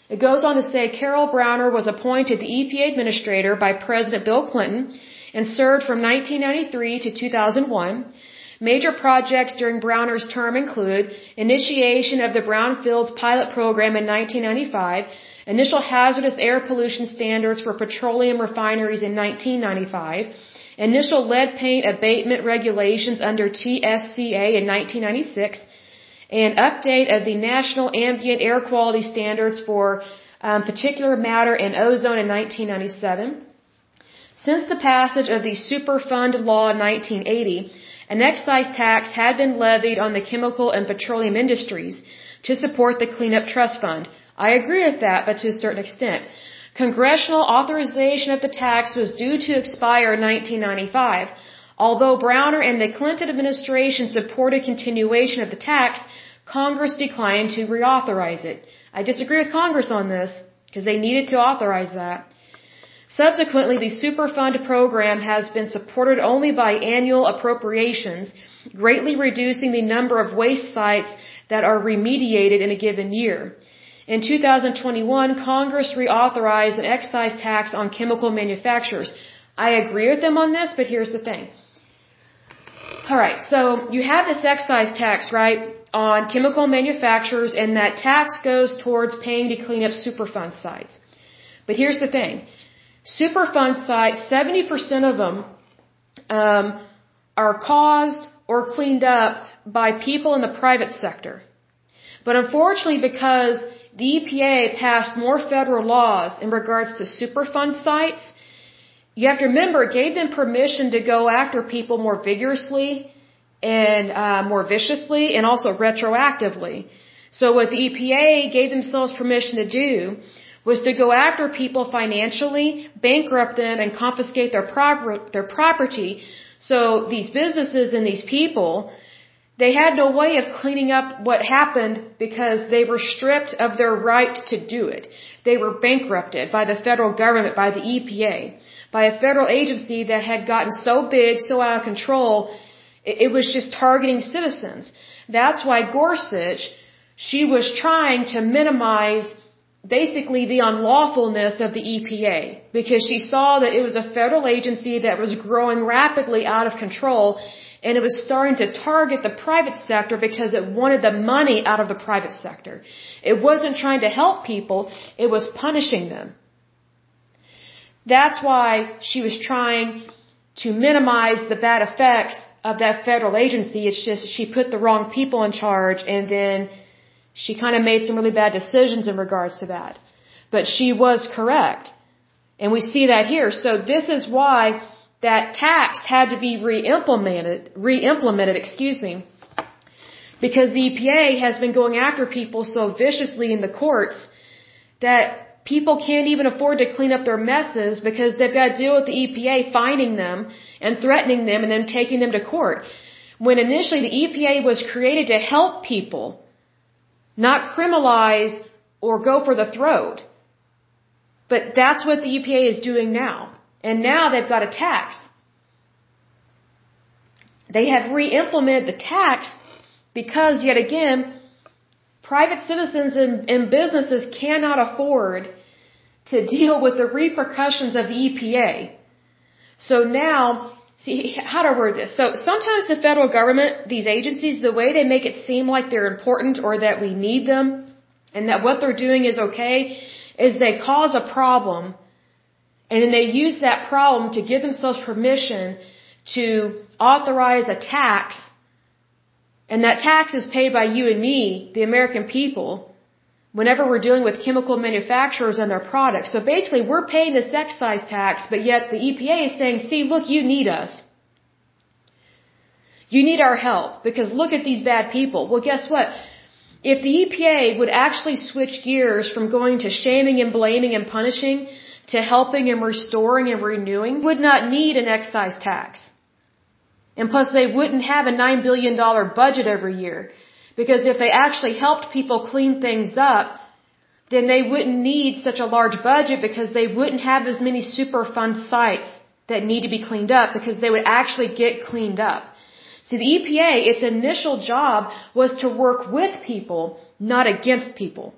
S1: It goes on to say Carol Browner was appointed the EPA administrator by President Bill Clinton and served from 1993 to 2001. Major projects during Browner's term include initiation of the Brownfields pilot program in 1995, initial hazardous air pollution standards for petroleum refineries in 1995, initial lead paint abatement regulations under TSCA in 1996, and update of the National Ambient Air Quality Standards for um, particulate matter and ozone in 1997. Since the passage of the Superfund Law in 1980, an excise tax had been levied on the chemical and petroleum industries to support the Cleanup Trust Fund. I agree with that, but to a certain extent. Congressional authorization of the tax was due to expire in 1995. Although Browner and the Clinton administration supported continuation of the tax, Congress declined to reauthorize it. I disagree with Congress on this because they needed to authorize that. Subsequently, the Superfund program has been supported only by annual appropriations, greatly reducing the number of waste sites that are remediated in a given year. In 2021, Congress reauthorized an excise tax on chemical manufacturers. I agree with them on this, but here's the thing. Alright, so you have this excise tax, right, on chemical manufacturers, and that tax goes towards paying to clean up Superfund sites. But here's the thing. Superfund sites, 70% of them um, are caused or cleaned up by people in the private sector. But unfortunately, because the EPA passed more federal laws in regards to Superfund sites, you have to remember it gave them permission to go after people more vigorously and uh, more viciously and also retroactively. So what the EPA gave themselves permission to do was to go after people financially, bankrupt them, and confiscate their, pro- their property. So these businesses and these people, they had no way of cleaning up what happened because they were stripped of their right to do it. They were bankrupted by the federal government, by the EPA, by a federal agency that had gotten so big, so out of control, it, was just targeting citizens. That's why Gorsuch, she was trying to minimize basically the unlawfulness of the EPA because she saw that it was a federal agency that was growing rapidly out of control and it was starting to target the private sector because it wanted the money out of the private sector. It wasn't trying to help people, it was punishing them. That's why she was trying to minimize the bad effects of that federal agency. It's just she put the wrong people in charge and then she kind of made some really bad decisions in regards to that. But she was correct. And we see that here. So this is why that tax had to be re-implemented, re-implemented, excuse me, because the EPA has been going after people so viciously in the courts that people can't even afford to clean up their messes because they've got to deal with the EPA finding them and threatening them and then taking them to court. When initially the EPA was created to help people not criminalize or go for the throat. But that's what the EPA is doing now. And now they've got a tax. They have re-implemented the tax because yet again, private citizens and, and businesses cannot afford to deal with the repercussions of the EPA. So now See, how to word this? So sometimes the federal government, these agencies, the way they make it seem like they're important or that we need them and that what they're doing is okay is they cause a problem and then they use that problem to give themselves permission to authorize a tax and that tax is paid by you and me, the American people, whenever we're dealing with chemical manufacturers and their products. So basically, we're paying this excise tax, but yet the EPA is saying, see, look, you need us. You need our help because look at these bad people. Well, guess what? If the EPA would actually switch gears from going to shaming and blaming and punishing to helping and restoring and renewing, would not need an excise tax. And plus they wouldn't have a $9 billion budget every year. Because if they actually helped people clean things up, then they wouldn't need such a large budget because they wouldn't have as many Superfund sites that need to be cleaned up because they would actually get cleaned up. See, the EPA, its initial job was to work with people, not against people.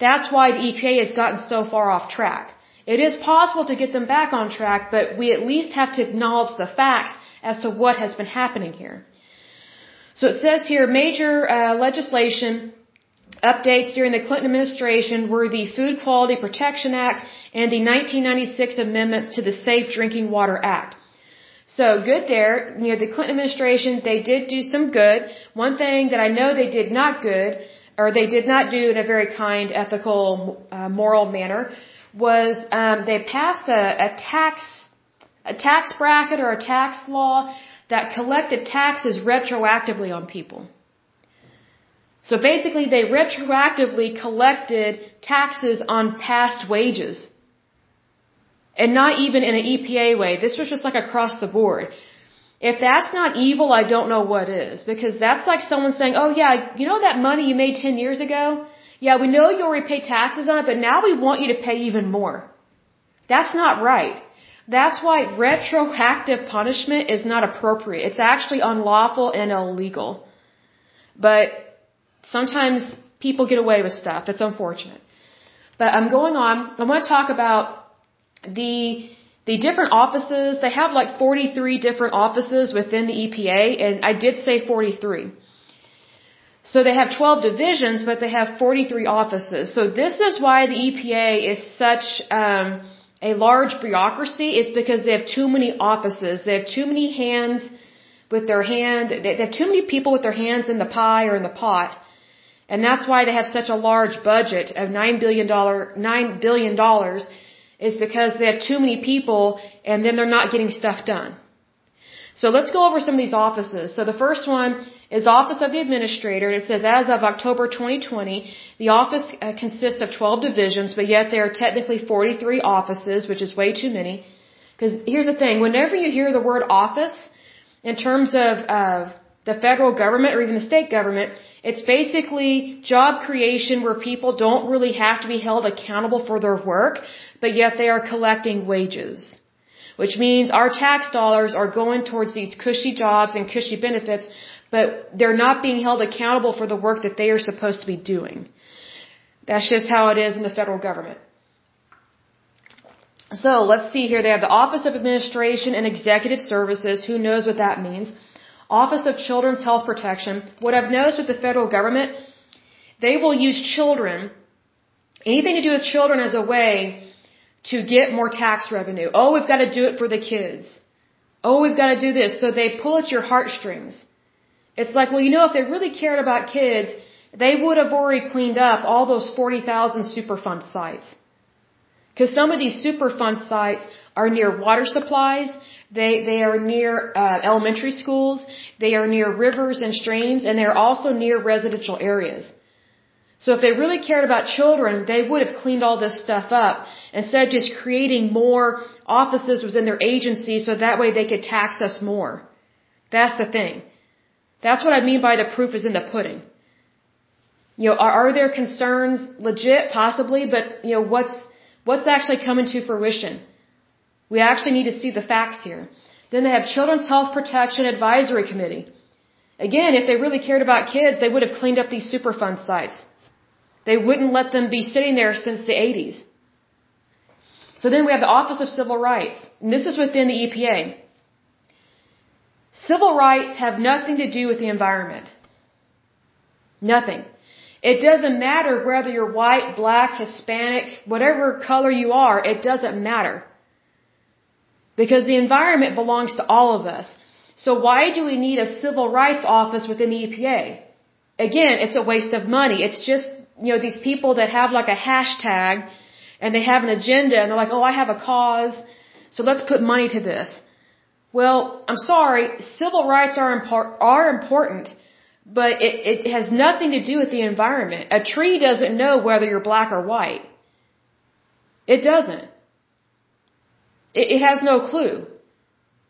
S1: That's why the EPA has gotten so far off track. It is possible to get them back on track, but we at least have to acknowledge the facts as to what has been happening here. So it says here major uh, legislation updates during the Clinton administration were the Food Quality Protection Act and the 1996 amendments to the Safe Drinking Water Act. So good there. You know, the Clinton administration, they did do some good. One thing that I know they did not good, or they did not do in a very kind, ethical, uh, moral manner, was um, they passed a, a tax, a tax bracket or a tax law that collected taxes retroactively on people. So basically they retroactively collected taxes on past wages. And not even in an EPA way. This was just like across the board. If that's not evil, I don't know what is. Because that's like someone saying, oh yeah, you know that money you made 10 years ago? Yeah, we know you already paid taxes on it, but now we want you to pay even more. That's not right. That's why retroactive punishment is not appropriate. It's actually unlawful and illegal. But sometimes people get away with stuff. It's unfortunate. But I'm going on. I want to talk about the the different offices. They have like 43 different offices within the EPA, and I did say 43. So they have 12 divisions, but they have 43 offices. So this is why the EPA is such um, a large bureaucracy. It's because they have too many offices. They have too many hands with their hand. They have too many people with their hands in the pie or in the pot. And that's why they have such a large budget of $9 billion, $9 billion is because they have too many people and then they're not getting stuff done. So let's go over some of these offices. So the first one is Office of the Administrator. It says as of October 2020, the office uh, consists of 12 divisions, but yet there are technically 43 offices, which is way too many. Because here's the thing, whenever you hear the word office, in terms of, of the federal government or even the state government, it's basically job creation where people don't really have to be held accountable for their work, but yet they are collecting wages which means our tax dollars are going towards these cushy jobs and cushy benefits, but they're not being held accountable for the work that they are supposed to be doing. That's just how it is in the federal government. So let's see here. They have the Office of Administration and Executive Services. Who knows what that means? Office of Children's Health Protection. What I've noticed with the federal government, they will use children, anything to do with children as a way to get more tax revenue. Oh, we've got to do it for the kids. Oh, we've got to do this. So they pull at your heartstrings. It's like, well, you know, if they really cared about kids, they would have already cleaned up all those 40,000 Superfund sites. Because some of these Superfund sites are near water supplies, they, they are near uh, elementary schools, they are near rivers and streams, and they're also near residential areas. So if they really cared about children, they would have cleaned all this stuff up instead of just creating more offices within their agency so that way they could tax us more. That's the thing. That's what I mean by the proof is in the pudding. You know, are, are there concerns legit? Possibly, but you know, what's, what's actually coming to fruition? We actually need to see the facts here. Then they have Children's Health Protection Advisory Committee. Again, if they really cared about kids, they would have cleaned up these Superfund sites. They wouldn't let them be sitting there since the 80s. So then we have the Office of Civil Rights, and this is within the EPA. Civil rights have nothing to do with the environment. Nothing. It doesn't matter whether you're white, black, Hispanic, whatever color you are, it doesn't matter. Because the environment belongs to all of us. So why do we need a civil rights office within the EPA? Again, it's a waste of money. It's just you know, these people that have like a hashtag and they have an agenda and they're like, oh, I have a cause, so let's put money to this. Well, I'm sorry, civil rights are, impor- are important, but it, it has nothing to do with the environment. A tree doesn't know whether you're black or white. It doesn't. It, it has no clue.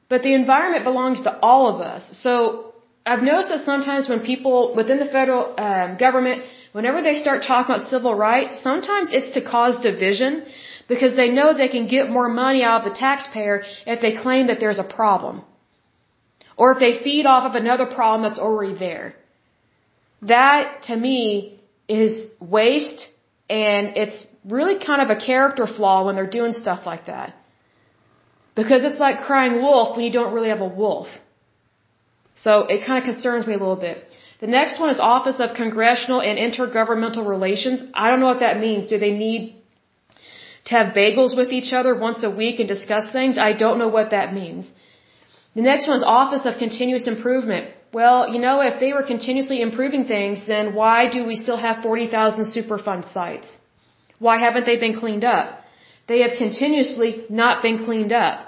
S1: But the environment belongs to all of us. So I've noticed that sometimes when people within the federal um, government, whenever they start talking about civil rights, sometimes it's to cause division because they know they can get more money out of the taxpayer if they claim that there's a problem. Or if they feed off of another problem that's already there. That, to me, is waste and it's really kind of a character flaw when they're doing stuff like that. Because it's like crying wolf when you don't really have a wolf. So it kind of concerns me a little bit. The next one is Office of Congressional and Intergovernmental Relations. I don't know what that means. Do they need to have bagels with each other once a week and discuss things? I don't know what that means. The next one is Office of Continuous Improvement. Well, you know, if they were continuously improving things, then why do we still have 40,000 Superfund sites? Why haven't they been cleaned up? They have continuously not been cleaned up.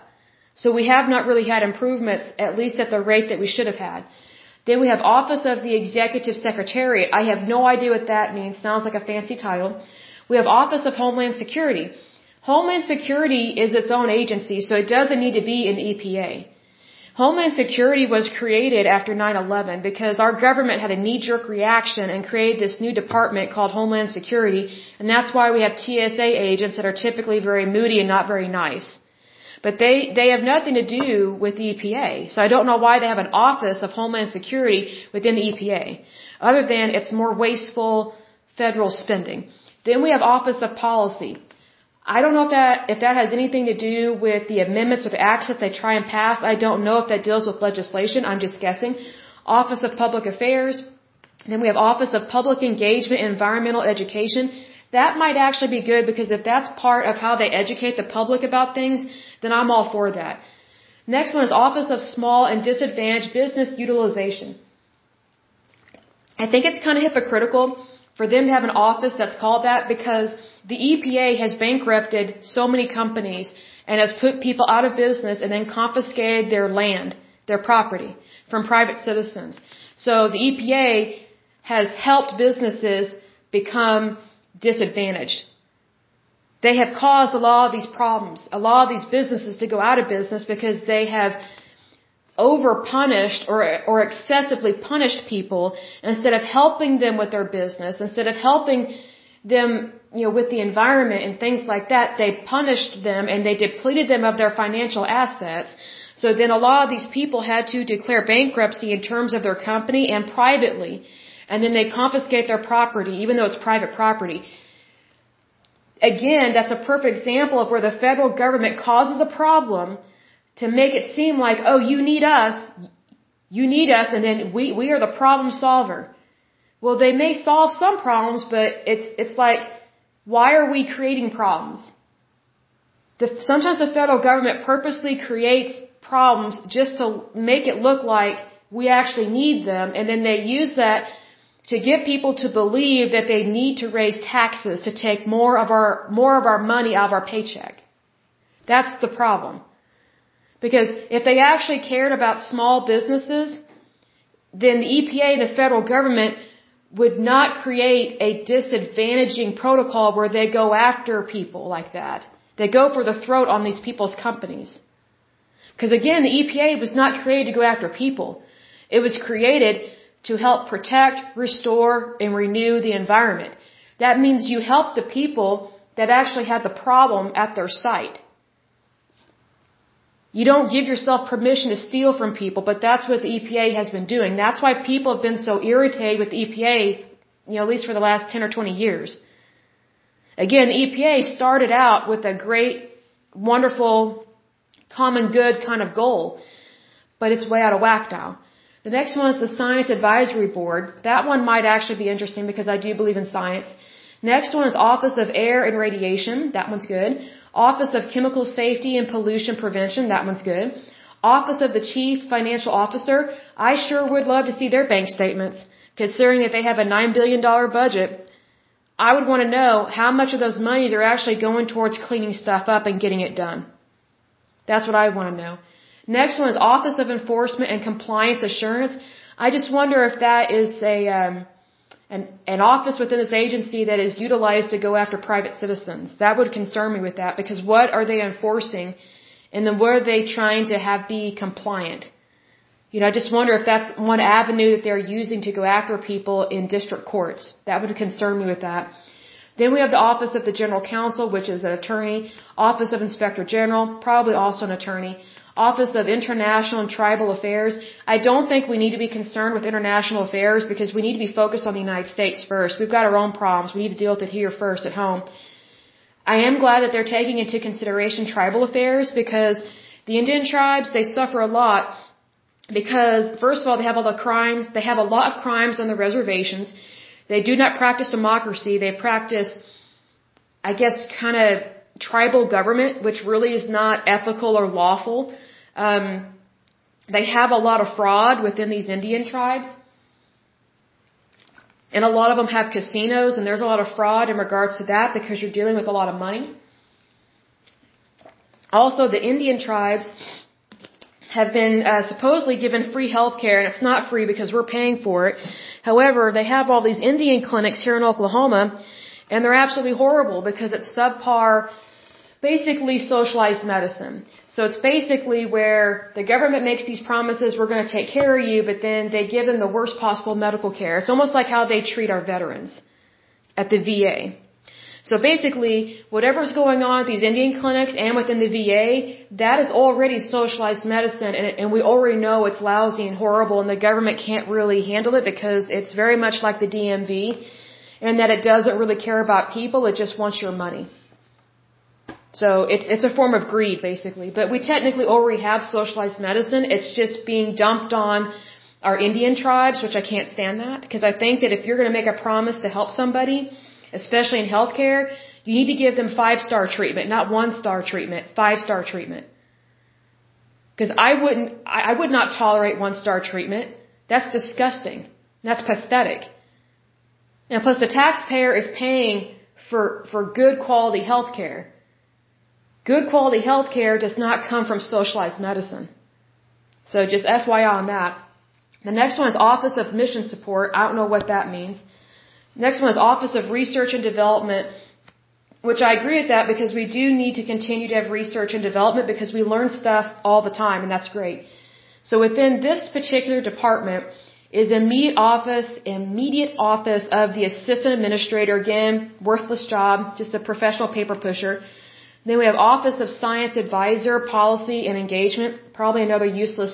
S1: So we have not really had improvements, at least at the rate that we should have had. Then we have Office of the Executive Secretariat. I have no idea what that means. Sounds like a fancy title. We have Office of Homeland Security. Homeland Security is its own agency, so it doesn't need to be in EPA. Homeland Security was created after 9-11 because our government had a knee-jerk reaction and created this new department called Homeland Security, and that's why we have TSA agents that are typically very moody and not very nice. But they, they have nothing to do with the EPA, so I don't know why they have an office of Homeland Security within the EPA, other than it's more wasteful federal spending. Then we have Office of Policy. I don't know if that if that has anything to do with the amendments or the acts that they try and pass. I don't know if that deals with legislation. I'm just guessing. Office of Public Affairs. Then we have Office of Public Engagement and Environmental Education. That might actually be good because if that's part of how they educate the public about things, then I'm all for that. Next one is Office of Small and Disadvantaged Business Utilization. I think it's kind of hypocritical for them to have an office that's called that because the EPA has bankrupted so many companies and has put people out of business and then confiscated their land, their property from private citizens. So the EPA has helped businesses become disadvantaged. They have caused a lot of these problems, a lot of these businesses to go out of business because they have over punished or, or excessively punished people instead of helping them with their business, instead of helping them, you know, with the environment and things like that, they punished them and they depleted them of their financial assets. So then a lot of these people had to declare bankruptcy in terms of their company and privately. And then they confiscate their property, even though it's private property. Again, that's a perfect example of where the federal government causes a problem to make it seem like, oh, you need us, you need us, and then we, we are the problem solver. Well, they may solve some problems, but it's, it's like, why are we creating problems? The, sometimes the federal government purposely creates problems just to make it look like we actually need them, and then they use that to get people to believe that they need to raise taxes to take more of our, more of our money out of our paycheck. That's the problem. Because if they actually cared about small businesses, then the EPA and the federal government would not create a disadvantaging protocol where they go after people like that. They go for the throat on these people's companies. Because again, the EPA was not created to go after people. It was created to help protect, restore, and renew the environment. That means you help the people that actually had the problem at their site. You don't give yourself permission to steal from people, but that's what the EPA has been doing. That's why people have been so irritated with the EPA, you know, at least for the last 10 or 20 years. Again, the EPA started out with a great, wonderful, common good kind of goal, but it's way out of whack now. The next one is the Science Advisory Board. That one might actually be interesting because I do believe in science. Next one is Office of Air and Radiation. That one's good. Office of Chemical Safety and Pollution Prevention. That one's good. Office of the Chief Financial Officer. I sure would love to see their bank statements. Considering that they have a $9 billion budget, I would want to know how much of those monies are actually going towards cleaning stuff up and getting it done. That's what I want to know. Next one is Office of Enforcement and Compliance Assurance. I just wonder if that is a, um, an, an office within this agency that is utilized to go after private citizens. That would concern me with that because what are they enforcing and then what are they trying to have be compliant? You know, I just wonder if that's one avenue that they're using to go after people in district courts. That would concern me with that. Then we have the Office of the General Counsel, which is an attorney. Office of Inspector General, probably also an attorney. Office of International and Tribal Affairs. I don't think we need to be concerned with international affairs because we need to be focused on the United States first. We've got our own problems. We need to deal with it here first at home. I am glad that they're taking into consideration tribal affairs because the Indian tribes, they suffer a lot because first of all, they have all the crimes. They have a lot of crimes on the reservations. They do not practice democracy. They practice, I guess, kind of tribal government, which really is not ethical or lawful. Um, they have a lot of fraud within these Indian tribes. And a lot of them have casinos, and there's a lot of fraud in regards to that because you're dealing with a lot of money. Also, the Indian tribes have been uh, supposedly given free health care, and it's not free because we're paying for it. However, they have all these Indian clinics here in Oklahoma, and they're absolutely horrible because it's subpar basically socialized medicine. So it's basically where the government makes these promises, we're going to take care of you, but then they give them the worst possible medical care. It's almost like how they treat our veterans at the VA. So basically, whatever's going on at these Indian clinics and within the VA, that is already socialized medicine and, and we already know it's lousy and horrible and the government can't really handle it because it's very much like the DMV and that it doesn't really care about people, it just wants your money. So it's it's a form of greed basically. But we technically already have socialized medicine. It's just being dumped on our Indian tribes, which I can't stand that because I think that if you're going to make a promise to help somebody, especially in healthcare, you need to give them five star treatment, not one star treatment, five star treatment. Because I wouldn't, I would not tolerate one star treatment. That's disgusting. That's pathetic. And plus the taxpayer is paying for, for good quality health care. Good quality health care does not come from socialized medicine. So just FYI on that. The next one is Office of Mission Support. I don't know what that means. Next one is Office of Research and Development, which I agree with that because we do need to continue to have research and development because we learn stuff all the time and that's great. So within this particular department is immediate office, immediate office of the assistant administrator. Again, worthless job, just a professional paper pusher. Then we have Office of Science Advisor, Policy and Engagement, probably another useless,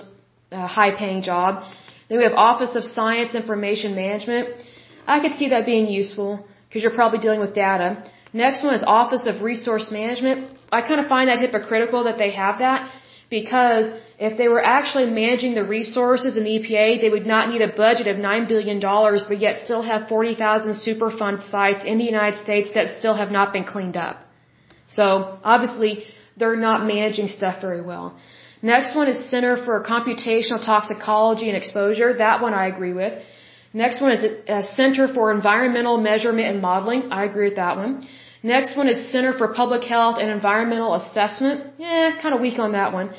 S1: uh, high-paying job. Then we have Office of Science Information Management. I could see that being useful because you're probably dealing with data. Next one is Office of Resource Management. I kind of find that hypocritical that they have that because if they were actually managing the resources in the EPA, they would not need a budget of $9 billion, but yet still have 40,000 Superfund sites in the United States that still have not been cleaned up. So obviously they're not managing stuff very well. Next one is Center for Computational Toxicology and Exposure. That one I agree with. Next one is a Center for Environmental Measurement and Modeling. I agree with that one. Next one is Center for Public Health and Environmental Assessment. Yeah, kind of weak on that one.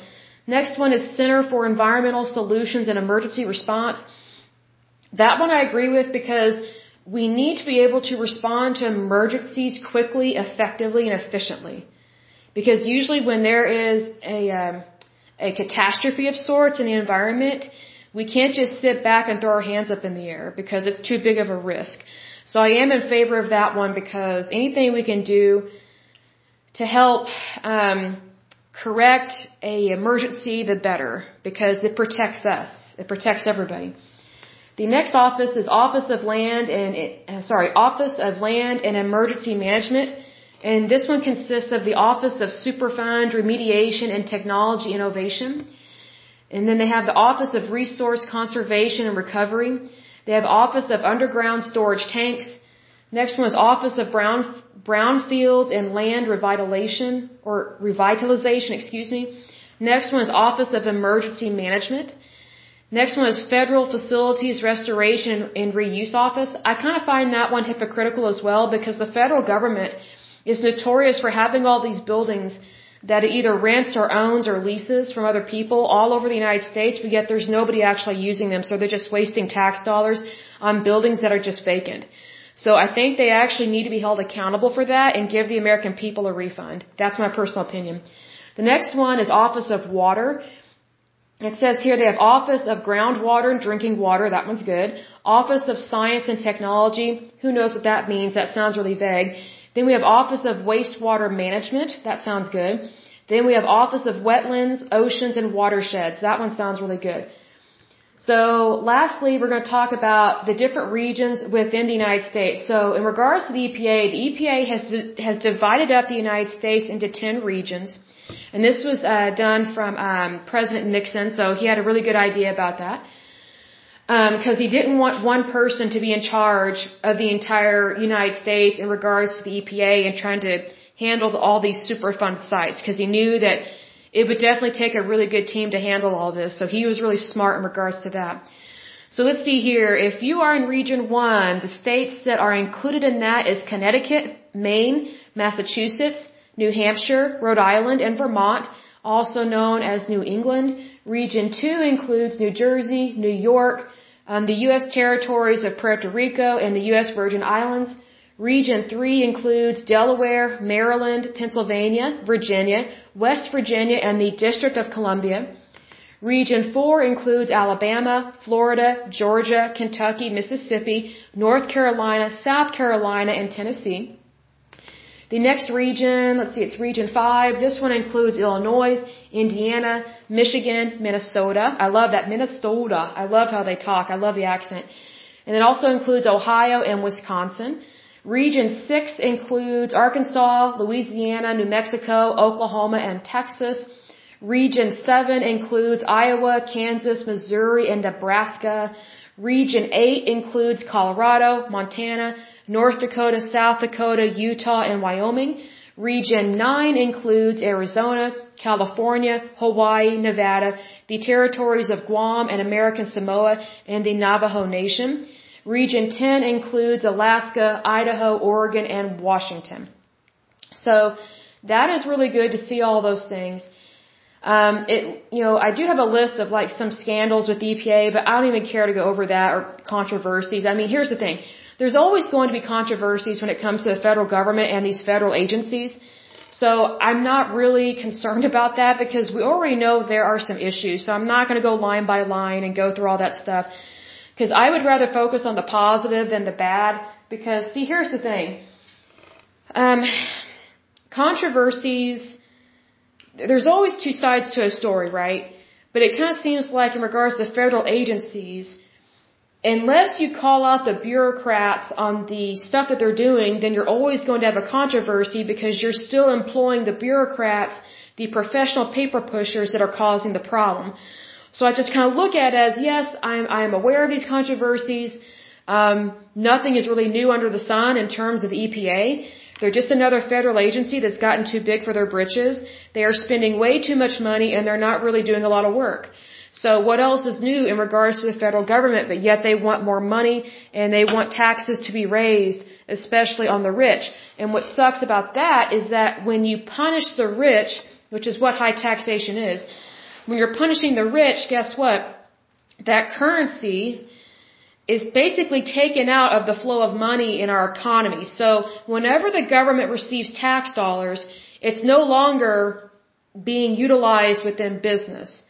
S1: Next one is Center for Environmental Solutions and Emergency Response. That one I agree with because we need to be able to respond to emergencies quickly, effectively, and efficiently. Because usually when there is a, um, a catastrophe of sorts in the environment, we can't just sit back and throw our hands up in the air because it's too big of a risk. So I am in favor of that one because anything we can do to help um, correct a emergency, the better, because it protects us. It protects everybody. The next office is Office of Land and uh, sorry, Office of Land and Emergency Management, and this one consists of the Office of Superfund Remediation and Technology Innovation. And then they have the Office of Resource Conservation and Recovery. They have Office of Underground Storage Tanks. Next one is Office of Brown Brownfields and Land Revitalization or Revitalization, excuse me. Next one is Office of Emergency Management. Next one is Federal Facilities Restoration and Reuse Office. I kind of find that one hypocritical as well because the federal government is notorious for having all these buildings that it either rents or owns or leases from other people all over the United States, but yet there's nobody actually using them, so they're just wasting tax dollars on buildings that are just vacant. So I think they actually need to be held accountable for that and give the American people a refund. That's my personal opinion. The next one is Office of Water. It says here they have Office of Groundwater and Drinking Water. That one's good. Office of Science and Technology. Who knows what that means? That sounds really vague. Then we have Office of Wastewater Management. That sounds good. Then we have Office of Wetlands, Oceans, and Watersheds. That one sounds really good. So lastly, we're going to talk about the different regions within the United States. So in regards to the EPA, the EPA has, has divided up the United States into 10 regions. And this was uh, done from um, President Nixon, so he had a really good idea about that. Because um, he didn't want one person to be in charge of the entire United States in regards to the EPA and trying to handle all these Superfund sites. Because he knew that it would definitely take a really good team to handle all this. So he was really smart in regards to that. So let's see here. If you are in Region 1, the states that are included in that is Connecticut, Maine, Massachusetts, New Hampshire, Rhode Island, and Vermont, also known as New England. Region 2 includes New Jersey, New York, um, the U.S. territories of Puerto Rico and the U.S. Virgin Islands. Region 3 includes Delaware, Maryland, Pennsylvania, Virginia, West Virginia, and the District of Columbia. Region 4 includes Alabama, Florida, Georgia, Kentucky, Mississippi, North Carolina, South Carolina, and Tennessee. The next region, let's see, it's Region 5. This one includes Illinois, Indiana, Michigan, Minnesota. I love that. Minnesota. I love how they talk. I love the accent. And it also includes Ohio and Wisconsin. Region 6 includes Arkansas, Louisiana, New Mexico, Oklahoma, and Texas. Region 7 includes Iowa, Kansas, Missouri, and Nebraska. Region 8 includes Colorado, Montana, North Dakota, South Dakota, Utah, and Wyoming. Region 9 includes Arizona, California, Hawaii, Nevada, the territories of Guam and American Samoa, and the Navajo Nation. Region 10 includes Alaska, Idaho, Oregon, and Washington. So that is really good to see all those things. Um, it, you know, I do have a list of like some scandals with the EPA, but I don't even care to go over that or controversies. I mean, here's the thing. There's always going to be controversies when it comes to the federal government and these federal agencies. So I'm not really concerned about that because we already know there are some issues. So I'm not going to go line by line and go through all that stuff. Because I would rather focus on the positive than the bad. Because see, here's the thing. Um, controversies there's always two sides to a story, right? But it kind of seems like in regards to federal agencies, unless you call out the bureaucrats on the stuff that they're doing, then you're always going to have a controversy because you're still employing the bureaucrats, the professional paper pushers that are causing the problem. So I just kind of look at it as, yes, I'm, I'm aware of these controversies. Um, nothing is really new under the sun in terms of the EPA. They're just another federal agency that's gotten too big for their britches. They are spending way too much money and they're not really doing a lot of work. So what else is new in regards to the federal government, but yet they want more money and they want taxes to be raised, especially on the rich. And what sucks about that is that when you punish the rich, which is what high taxation is, when you're punishing the rich, guess what? That currency is basically taken out of the flow of money in our economy. So whenever the government receives tax dollars, it's no longer being utilized within business.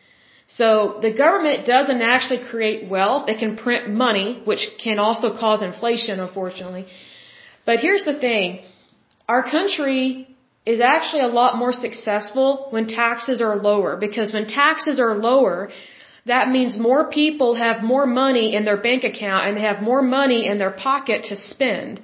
S1: So the government doesn't actually create wealth. They can print money, which can also cause inflation, unfortunately. But here's the thing. Our country is actually a lot more successful when taxes are lower because when taxes are lower, that means more people have more money in their bank account and they have more money in their pocket to spend.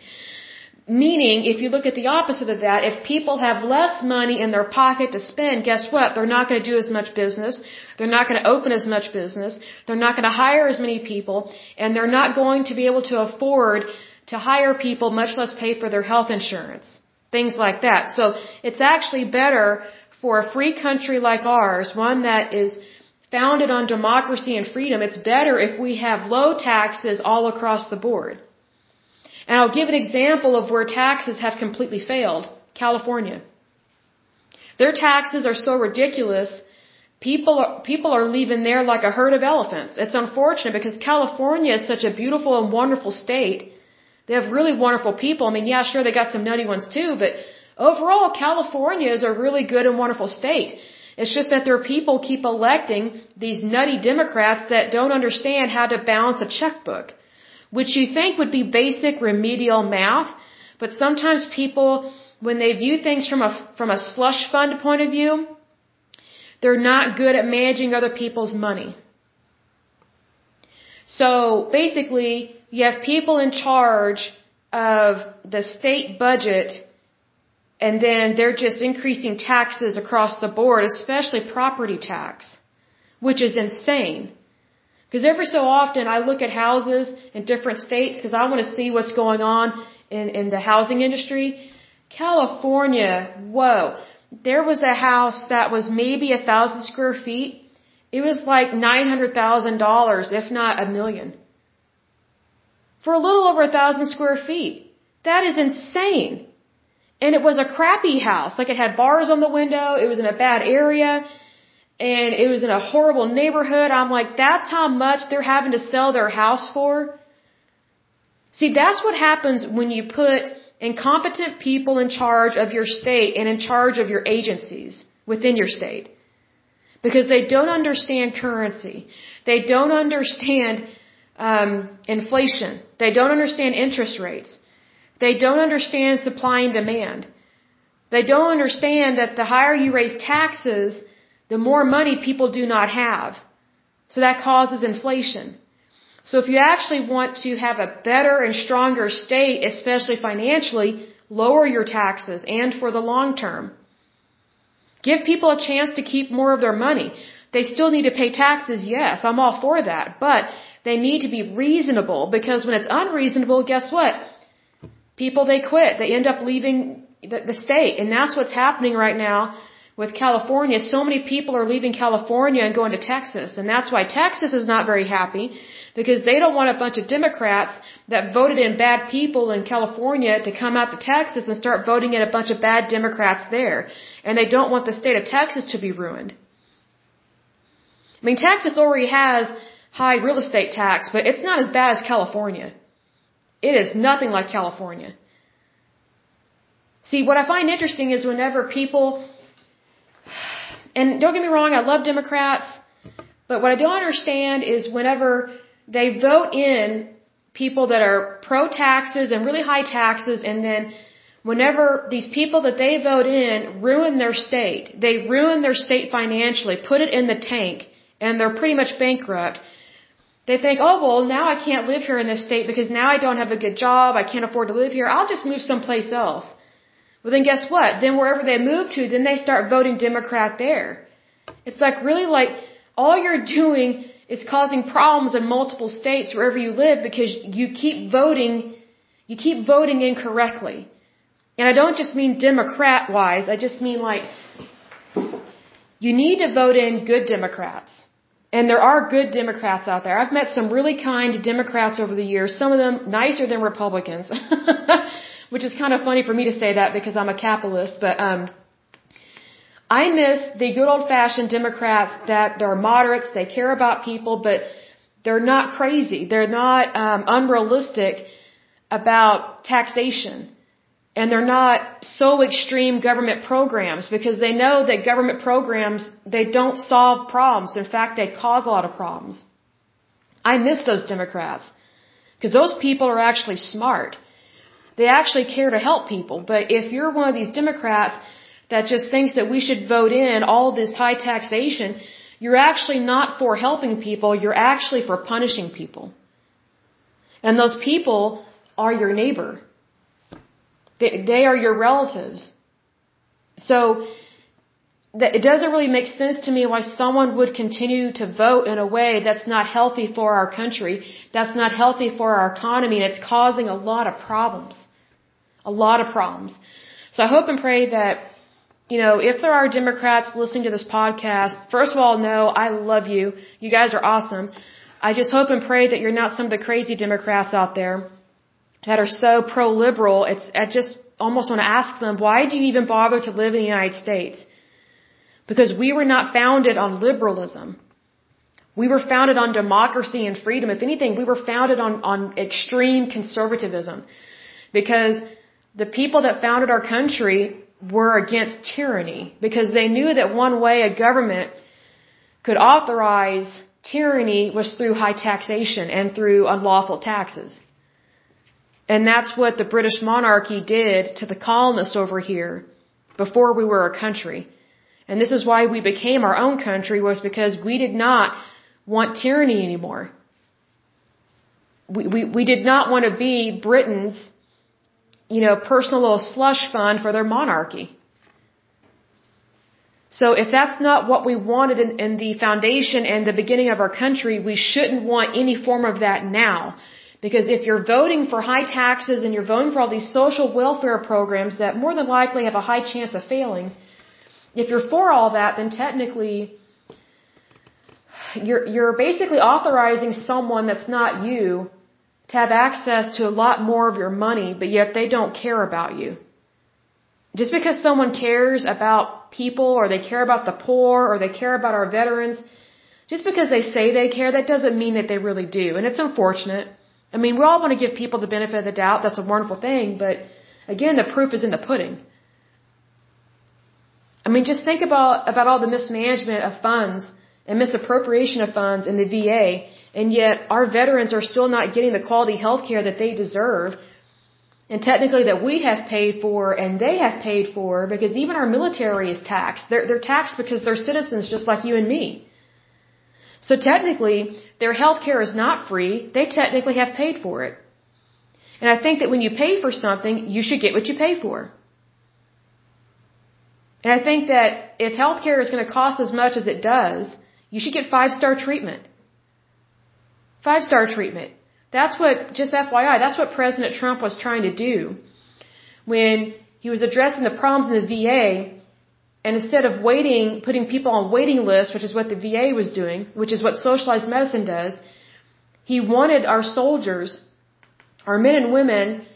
S1: Meaning, if you look at the opposite of that, if people have less money in their pocket to spend, guess what? They're not going to do as much business. They're not going to open as much business. They're not going to hire as many people. And they're not going to be able to afford to hire people, much less pay for their health insurance. Things like that. So it's actually better for a free country like ours, one that is founded on democracy and freedom, it's better if we have low taxes all across the board. And I'll give an example of where taxes have completely failed. California. Their taxes are so ridiculous, people are, people are leaving there like a herd of elephants. It's unfortunate because California is such a beautiful and wonderful state. They have really wonderful people. I mean, yeah, sure, they got some nutty ones too, but overall, California is a really good and wonderful state. It's just that their people keep electing these nutty Democrats that don't understand how to balance a checkbook, which you think would be basic remedial math, but sometimes people, when they view things from a, from a slush fund point of view, they're not good at managing other people's money. So basically, you have people in charge of the state budget and then they're just increasing taxes across the board, especially property tax, which is insane. Because every so often I look at houses in different states because I want to see what's going on in, in the housing industry. California, whoa. There was a house that was maybe a thousand square feet. It was like $900,000, if not a million. For a little over a thousand square feet. That is insane. And it was a crappy house. Like it had bars on the window. It was in a bad area. And it was in a horrible neighborhood. I'm like, that's how much they're having to sell their house for? See, that's what happens when you put incompetent people in charge of your state and in charge of your agencies within your state. Because they don't understand currency. They don't understand um, inflation. They don't understand interest rates. They don't understand supply and demand. They don't understand that the higher you raise taxes, the more money people do not have. So that causes inflation. So if you actually want to have a better and stronger state, especially financially, lower your taxes and for the long term. Give people a chance to keep more of their money. They still need to pay taxes, yes, I'm all for that, but they need to be reasonable because when it's unreasonable, guess what? People, they quit. They end up leaving the, the state. And that's what's happening right now with California. So many people are leaving California and going to Texas. And that's why Texas is not very happy because they don't want a bunch of Democrats that voted in bad people in California to come out to Texas and start voting in a bunch of bad Democrats there. And they don't want the state of Texas to be ruined. I mean, Texas already has high real estate tax, but it's not as bad as California. It is nothing like California. See, what I find interesting is whenever people, and don't get me wrong, I love Democrats, but what I don't understand is whenever they vote in people that are pro taxes and really high taxes, and then whenever these people that they vote in ruin their state, they ruin their state financially, put it in the tank, and they're pretty much bankrupt. They think, oh, well, now I can't live here in this state because now I don't have a good job. I can't afford to live here. I'll just move someplace else. Well, then guess what? Then wherever they move to, then they start voting Democrat there. It's like really like all you're doing is causing problems in multiple states wherever you live because you keep voting, you keep voting incorrectly. And I don't just mean Democrat wise, I just mean like, you need to vote in good Democrats. And there are good Democrats out there. I've met some really kind Democrats over the years, some of them nicer than Republicans. Which is kind of funny for me to say that because I'm a capitalist, but um I miss the good old fashioned Democrats that they're moderates, they care about people, but they're not crazy. They're not um unrealistic about taxation. And they're not so extreme government programs because they know that government programs they don't solve problems. In fact they cause a lot of problems. I miss those democrats because those people are actually smart they actually care to help people. But if you're one of these democrats that just thinks that we should vote in all this high taxation you're actually not for helping people you're actually for punishing people. And those people are your neighbor. They, they are your relatives. So it doesn't really make sense to me why someone would continue to vote in a way that's not healthy for our country, that's not healthy for our economy, and it's causing a lot of problems. A lot of problems. So I hope and pray that, you know, if there are Democrats listening to this podcast, first of all, no, I love you. You guys are awesome. I just hope and pray that you're not some of the crazy Democrats out there that are so pro-liberal, it's, I just almost want to ask them, why do you even bother to live in the United States? Because we were not founded on liberalism. We were founded on democracy and freedom. If anything, we were founded on, on extreme conservatism. Because the people that founded our country were against tyranny. Because they knew that one way a government could authorize tyranny was through high taxation and through unlawful taxes. And that's what the British monarchy did to the colonists over here before we were a country. And this is why we became our own country was because we did not want tyranny anymore. We, we, we did not want to be Britain's, you know, personal little slush fund for their monarchy. So if that's not what we wanted in, in the foundation and the beginning of our country, we shouldn't want any form of that now. Because if you're voting for high taxes and you're voting for all these social welfare programs that more than likely have a high chance of failing, if you're for all that, then technically you're, you're basically authorizing someone that's not you to have access to a lot more of your money, but yet they don't care about you. Just because someone cares about people or they care about the poor or they care about our veterans, just because they say they care, that doesn't mean that they really do. And it's unfortunate. I mean, we all want to give people the benefit of the doubt. That's a wonderful thing. But Again, the proof is in the pudding. Mean, just think about, about all the mismanagement of funds and misappropriation of funds in the VA, and yet our veterans are still not getting the quality health care that they deserve, and technically that we have paid for and they have paid for, because even our military is taxed. They're, they're taxed because they're citizens just like you and me. So technically, their health care is not free. They technically have paid for it. And I think that when you pay for something, you should get what you pay for. And I think that if healthcare is going to cost as much as it does, you should get five star treatment. Five star treatment. That's what, just FYI, that's what President Trump was trying to do when he was addressing the problems in the VA. And instead of waiting, putting people on waiting lists, which is what the VA was doing, which is what socialized medicine does, he wanted our soldiers our men and women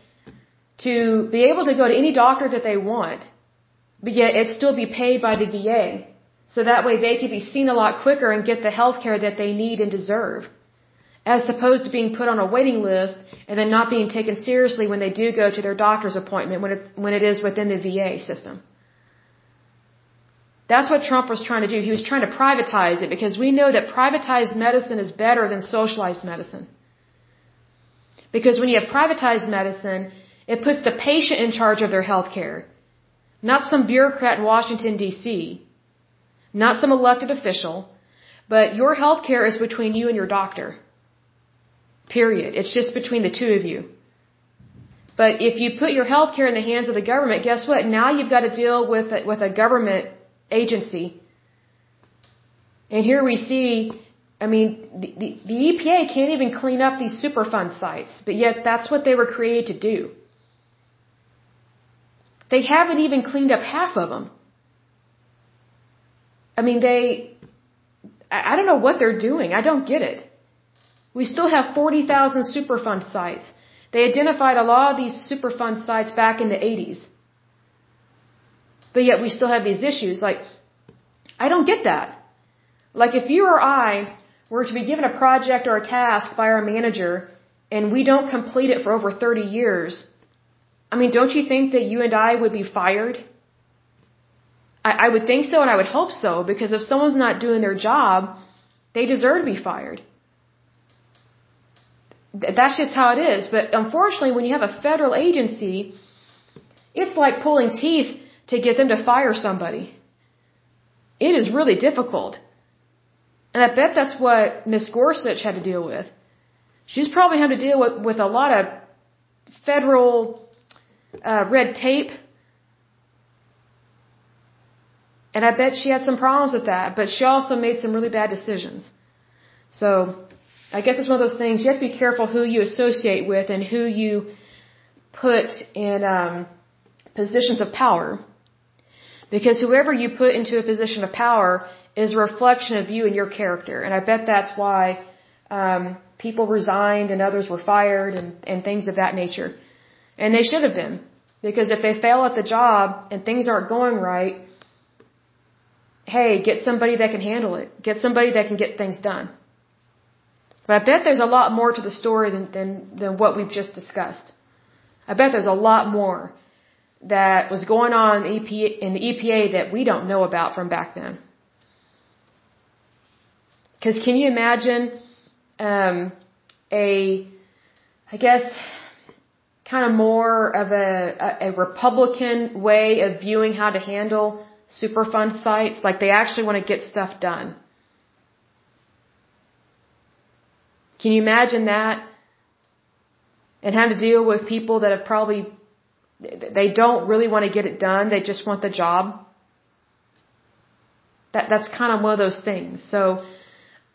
S1: to be able to go to any doctor that they want, but yet it still be paid by the VA. So that way they could be seen a lot quicker and get the health care that they need and deserve. As opposed to being put on a waiting list and then not being taken seriously when they do go to their doctor's appointment when it's, when it is within the VA system. That's what Trump was trying to do. He was trying to privatize it because we know that privatized medicine is better than socialized medicine. Because when you have privatized medicine, it puts the patient in charge of their health care. Not some bureaucrat in Washington, D.C. Not some elected official. But your health care is between you and your doctor. Period. It's just between the two of you. But if you put your health care in the hands of the government, guess what? Now you've got to deal with a, with a government agency. And here we see I mean, the, the, the EPA can't even clean up these Superfund sites, but yet that's what they were created to do. They haven't even cleaned up half of them. I mean, they, I don't know what they're doing. I don't get it. We still have 40,000 Superfund sites. They identified a lot of these Superfund sites back in the 80s. But yet we still have these issues. Like, I don't get that. Like, if you or I were to be given a project or a task by our manager and we don't complete it for over 30 years, I mean, don't you think that you and I would be fired? I, I would think so and I would hope so because if someone's not doing their job, they deserve to be fired. That's just how it is. But unfortunately, when you have a federal agency, it's like pulling teeth to get them to fire somebody. It is really difficult. And I bet that's what Miss Gorsuch had to deal with. She's probably had to deal with, with a lot of federal uh, red tape. And I bet she had some problems with that, but she also made some really bad decisions. So, I guess it's one of those things you have to be careful who you associate with and who you put in um, positions of power. Because whoever you put into a position of power is a reflection of you and your character. And I bet that's why um, people resigned and others were fired and, and things of that nature. And they should have been. Because if they fail at the job and things aren't going right, hey, get somebody that can handle it. Get somebody that can get things done. But I bet there's a lot more to the story than, than, than what we've just discussed. I bet there's a lot more that was going on in the EPA, in the EPA that we don't know about from back then. Because can you imagine um, a, I guess, kind of more of a, a, Republican way of viewing how to handle Superfund sites? Like they actually want to get stuff done. Can you imagine that? And how to deal with people that have probably, they don't really want to get it done, they just want the job. That, that's kind of one of those things. So,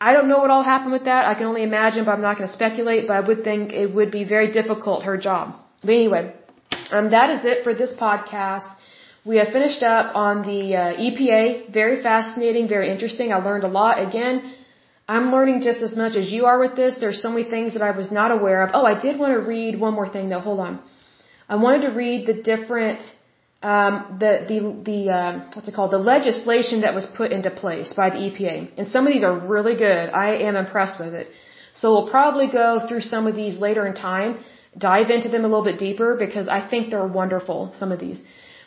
S1: I don't know what all happened with that. I can only imagine, but I'm not going to speculate. But I would think it would be very difficult, her job. But anyway, um, that is it for this podcast. We have finished up on the uh, EPA. Very fascinating, very interesting. I learned a lot. Again, I'm learning just as much as you are with this. There's so many things that I was not aware of. Oh, I did want to read one more thing though. Hold on. I wanted to read the different um, the the the uh, what's it called the legislation that was put into place by the EPA, and some of these are really good. I am impressed with it. So we'll probably go through some of these later in time. dive into them a little bit deeper because I think they're wonderful, some of these.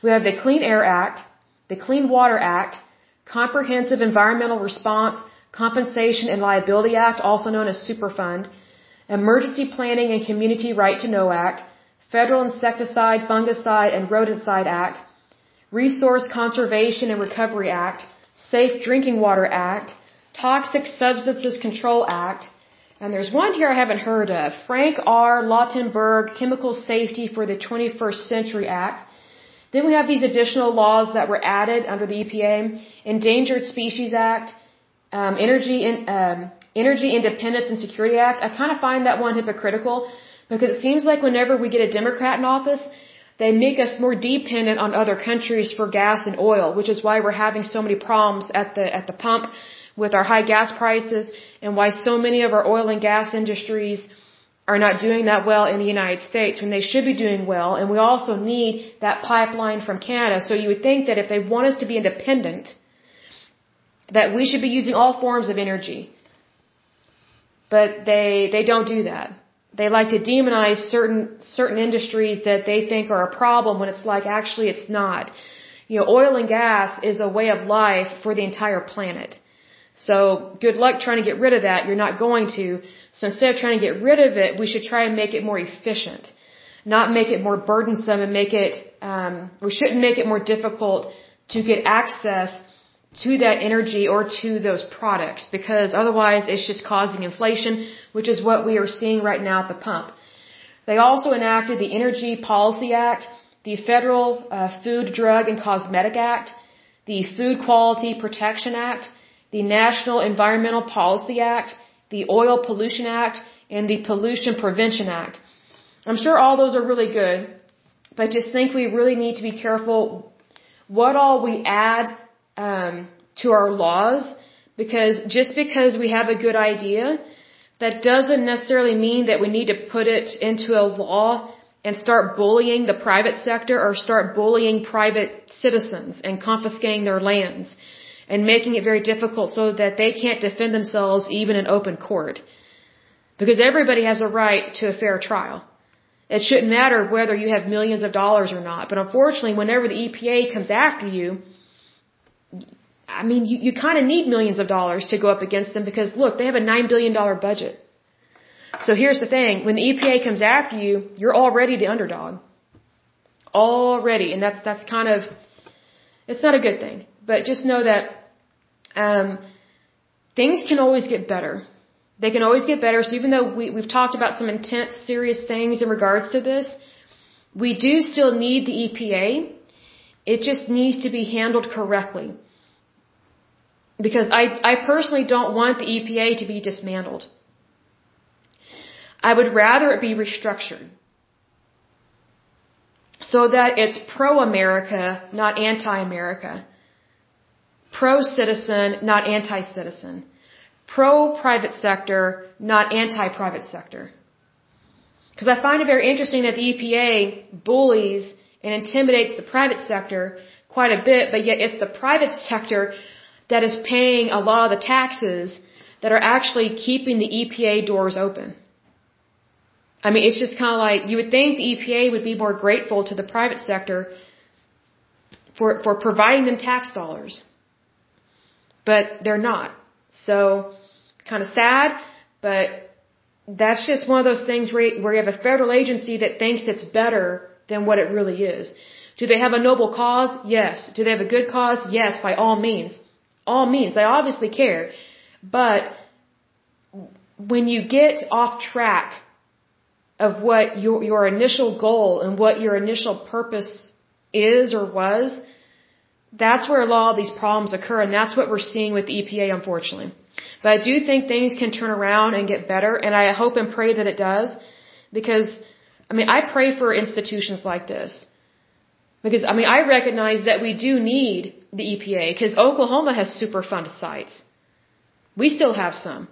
S1: We have the Clean Air Act, the Clean Water Act, Comprehensive Environmental Response, Compensation and Liability Act, also known as Superfund, Emergency Planning and Community Right to Know Act, Federal Insecticide, Fungicide, and Rodenticide Act, Resource Conservation and Recovery Act, Safe Drinking Water Act, Toxic Substances Control Act, and there's one here I haven't heard of, Frank R. Lautenberg Chemical Safety for the 21st Century Act. Then we have these additional laws that were added under the EPA, Endangered Species Act, um, Energy in, um, Energy Independence and Security Act. I kind of find that one hypocritical because it seems like whenever we get a Democrat in office, they make us more dependent on other countries for gas and oil, which is why we're having so many problems at the at the pump with our high gas prices and why so many of our oil and gas industries are not doing that well in the United States when they should be doing well. And we also need that pipeline from Canada. So you would think that if they want us to be independent, that we should be using all forms of energy. But they, they don't do that. They like to demonize certain, certain industries that they think are a problem when it's like actually it's not. You know, oil and gas is a way of life for the entire planet. So good luck trying to get rid of that. You're not going to. So instead of trying to get rid of it, we should try and make it more efficient, not make it more burdensome and make it. Um, we shouldn't make it more difficult to get access to that energy or to those products because otherwise it's just causing inflation, which is what we are seeing right now at the pump. They also enacted the Energy Policy Act, the Federal uh, Food, Drug, and Cosmetic Act, the Food Quality Protection Act, the National Environmental Policy Act, the Oil Pollution Act, and the Pollution Prevention Act. I'm sure all those are really good, but just think we really need to be careful what all we add um, to our laws because just because we have a good idea, that doesn't necessarily mean that we need to put it into a law and start bullying the private sector or start bullying private citizens and confiscating their lands and making it very difficult so that they can't defend themselves even in open court. Because everybody has a right to a fair trial. It shouldn't matter whether you have millions of dollars or not. But unfortunately, whenever the EPA comes after you, I mean, you, you kind of need millions of dollars to go up against them because look, they have a $9 billion budget. So here's the thing. When the EPA comes after you, you're already the underdog. Already. And that's, that's kind of, it's not a good thing. But just know that, um, things can always get better. They can always get better. So even though we, we've talked about some intense, serious things in regards to this, we do still need the EPA. It just needs to be handled correctly. Because I, I personally don't want the EPA to be dismantled. I would rather it be restructured. So that it's pro-America, not anti-America. Pro-citizen, not anti-citizen. Pro-private sector, not anti-private sector. Because I find it very interesting that the EPA bullies and intimidates the private sector quite a bit, but yet it's the private sector that is paying a lot of the taxes that are actually keeping the EPA doors open. I mean, it's just kind of like you would think the EPA would be more grateful to the private sector for for providing them tax dollars, but they're not. So, kind of sad, but that's just one of those things where where you have a federal agency that thinks it's better than what it really is. Do they have a noble cause? Yes. Do they have a good cause? Yes, by all means all means. I obviously care. But when you get off track of what your, your initial goal and what your initial purpose is or was, that's where a lot of these problems occur, and that's what we're seeing with the EPA, unfortunately. But I do think things can turn around and get better, and I hope and pray that it does, because, I mean, I pray for institutions like this. Because, I mean, I recognize that we do need the EPA because Oklahoma has Superfund sites. We still have some.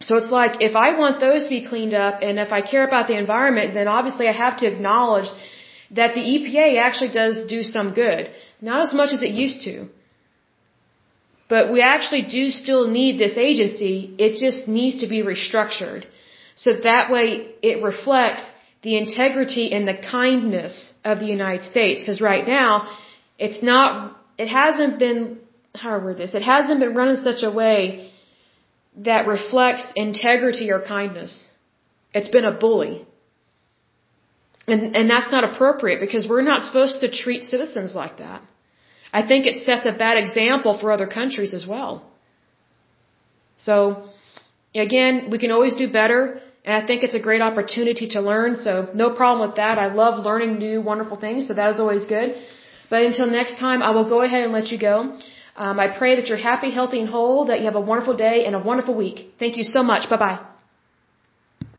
S1: So it's like if I want those to be cleaned up and if I care about the environment, then obviously I have to acknowledge that the EPA actually does do some good. Not as much as it used to. But we actually do still need this agency. It just needs to be restructured. So that way it reflects the integrity and the kindness of the United States. Because right now, it's not, it hasn't been, how I word this? It hasn't been run in such a way that reflects integrity or kindness. It's been a bully. And, and that's not appropriate because we're not supposed to treat citizens like that. I think it sets a bad example for other countries as well. So, again, we can always do better. And I think it's a great opportunity to learn. So no problem with that. I love learning new, wonderful things. So that is always good. But until next time, I will go ahead and let you go. Um, I pray that you're happy, healthy, and whole, that you have a wonderful day and a wonderful week. Thank you so much. Bye bye.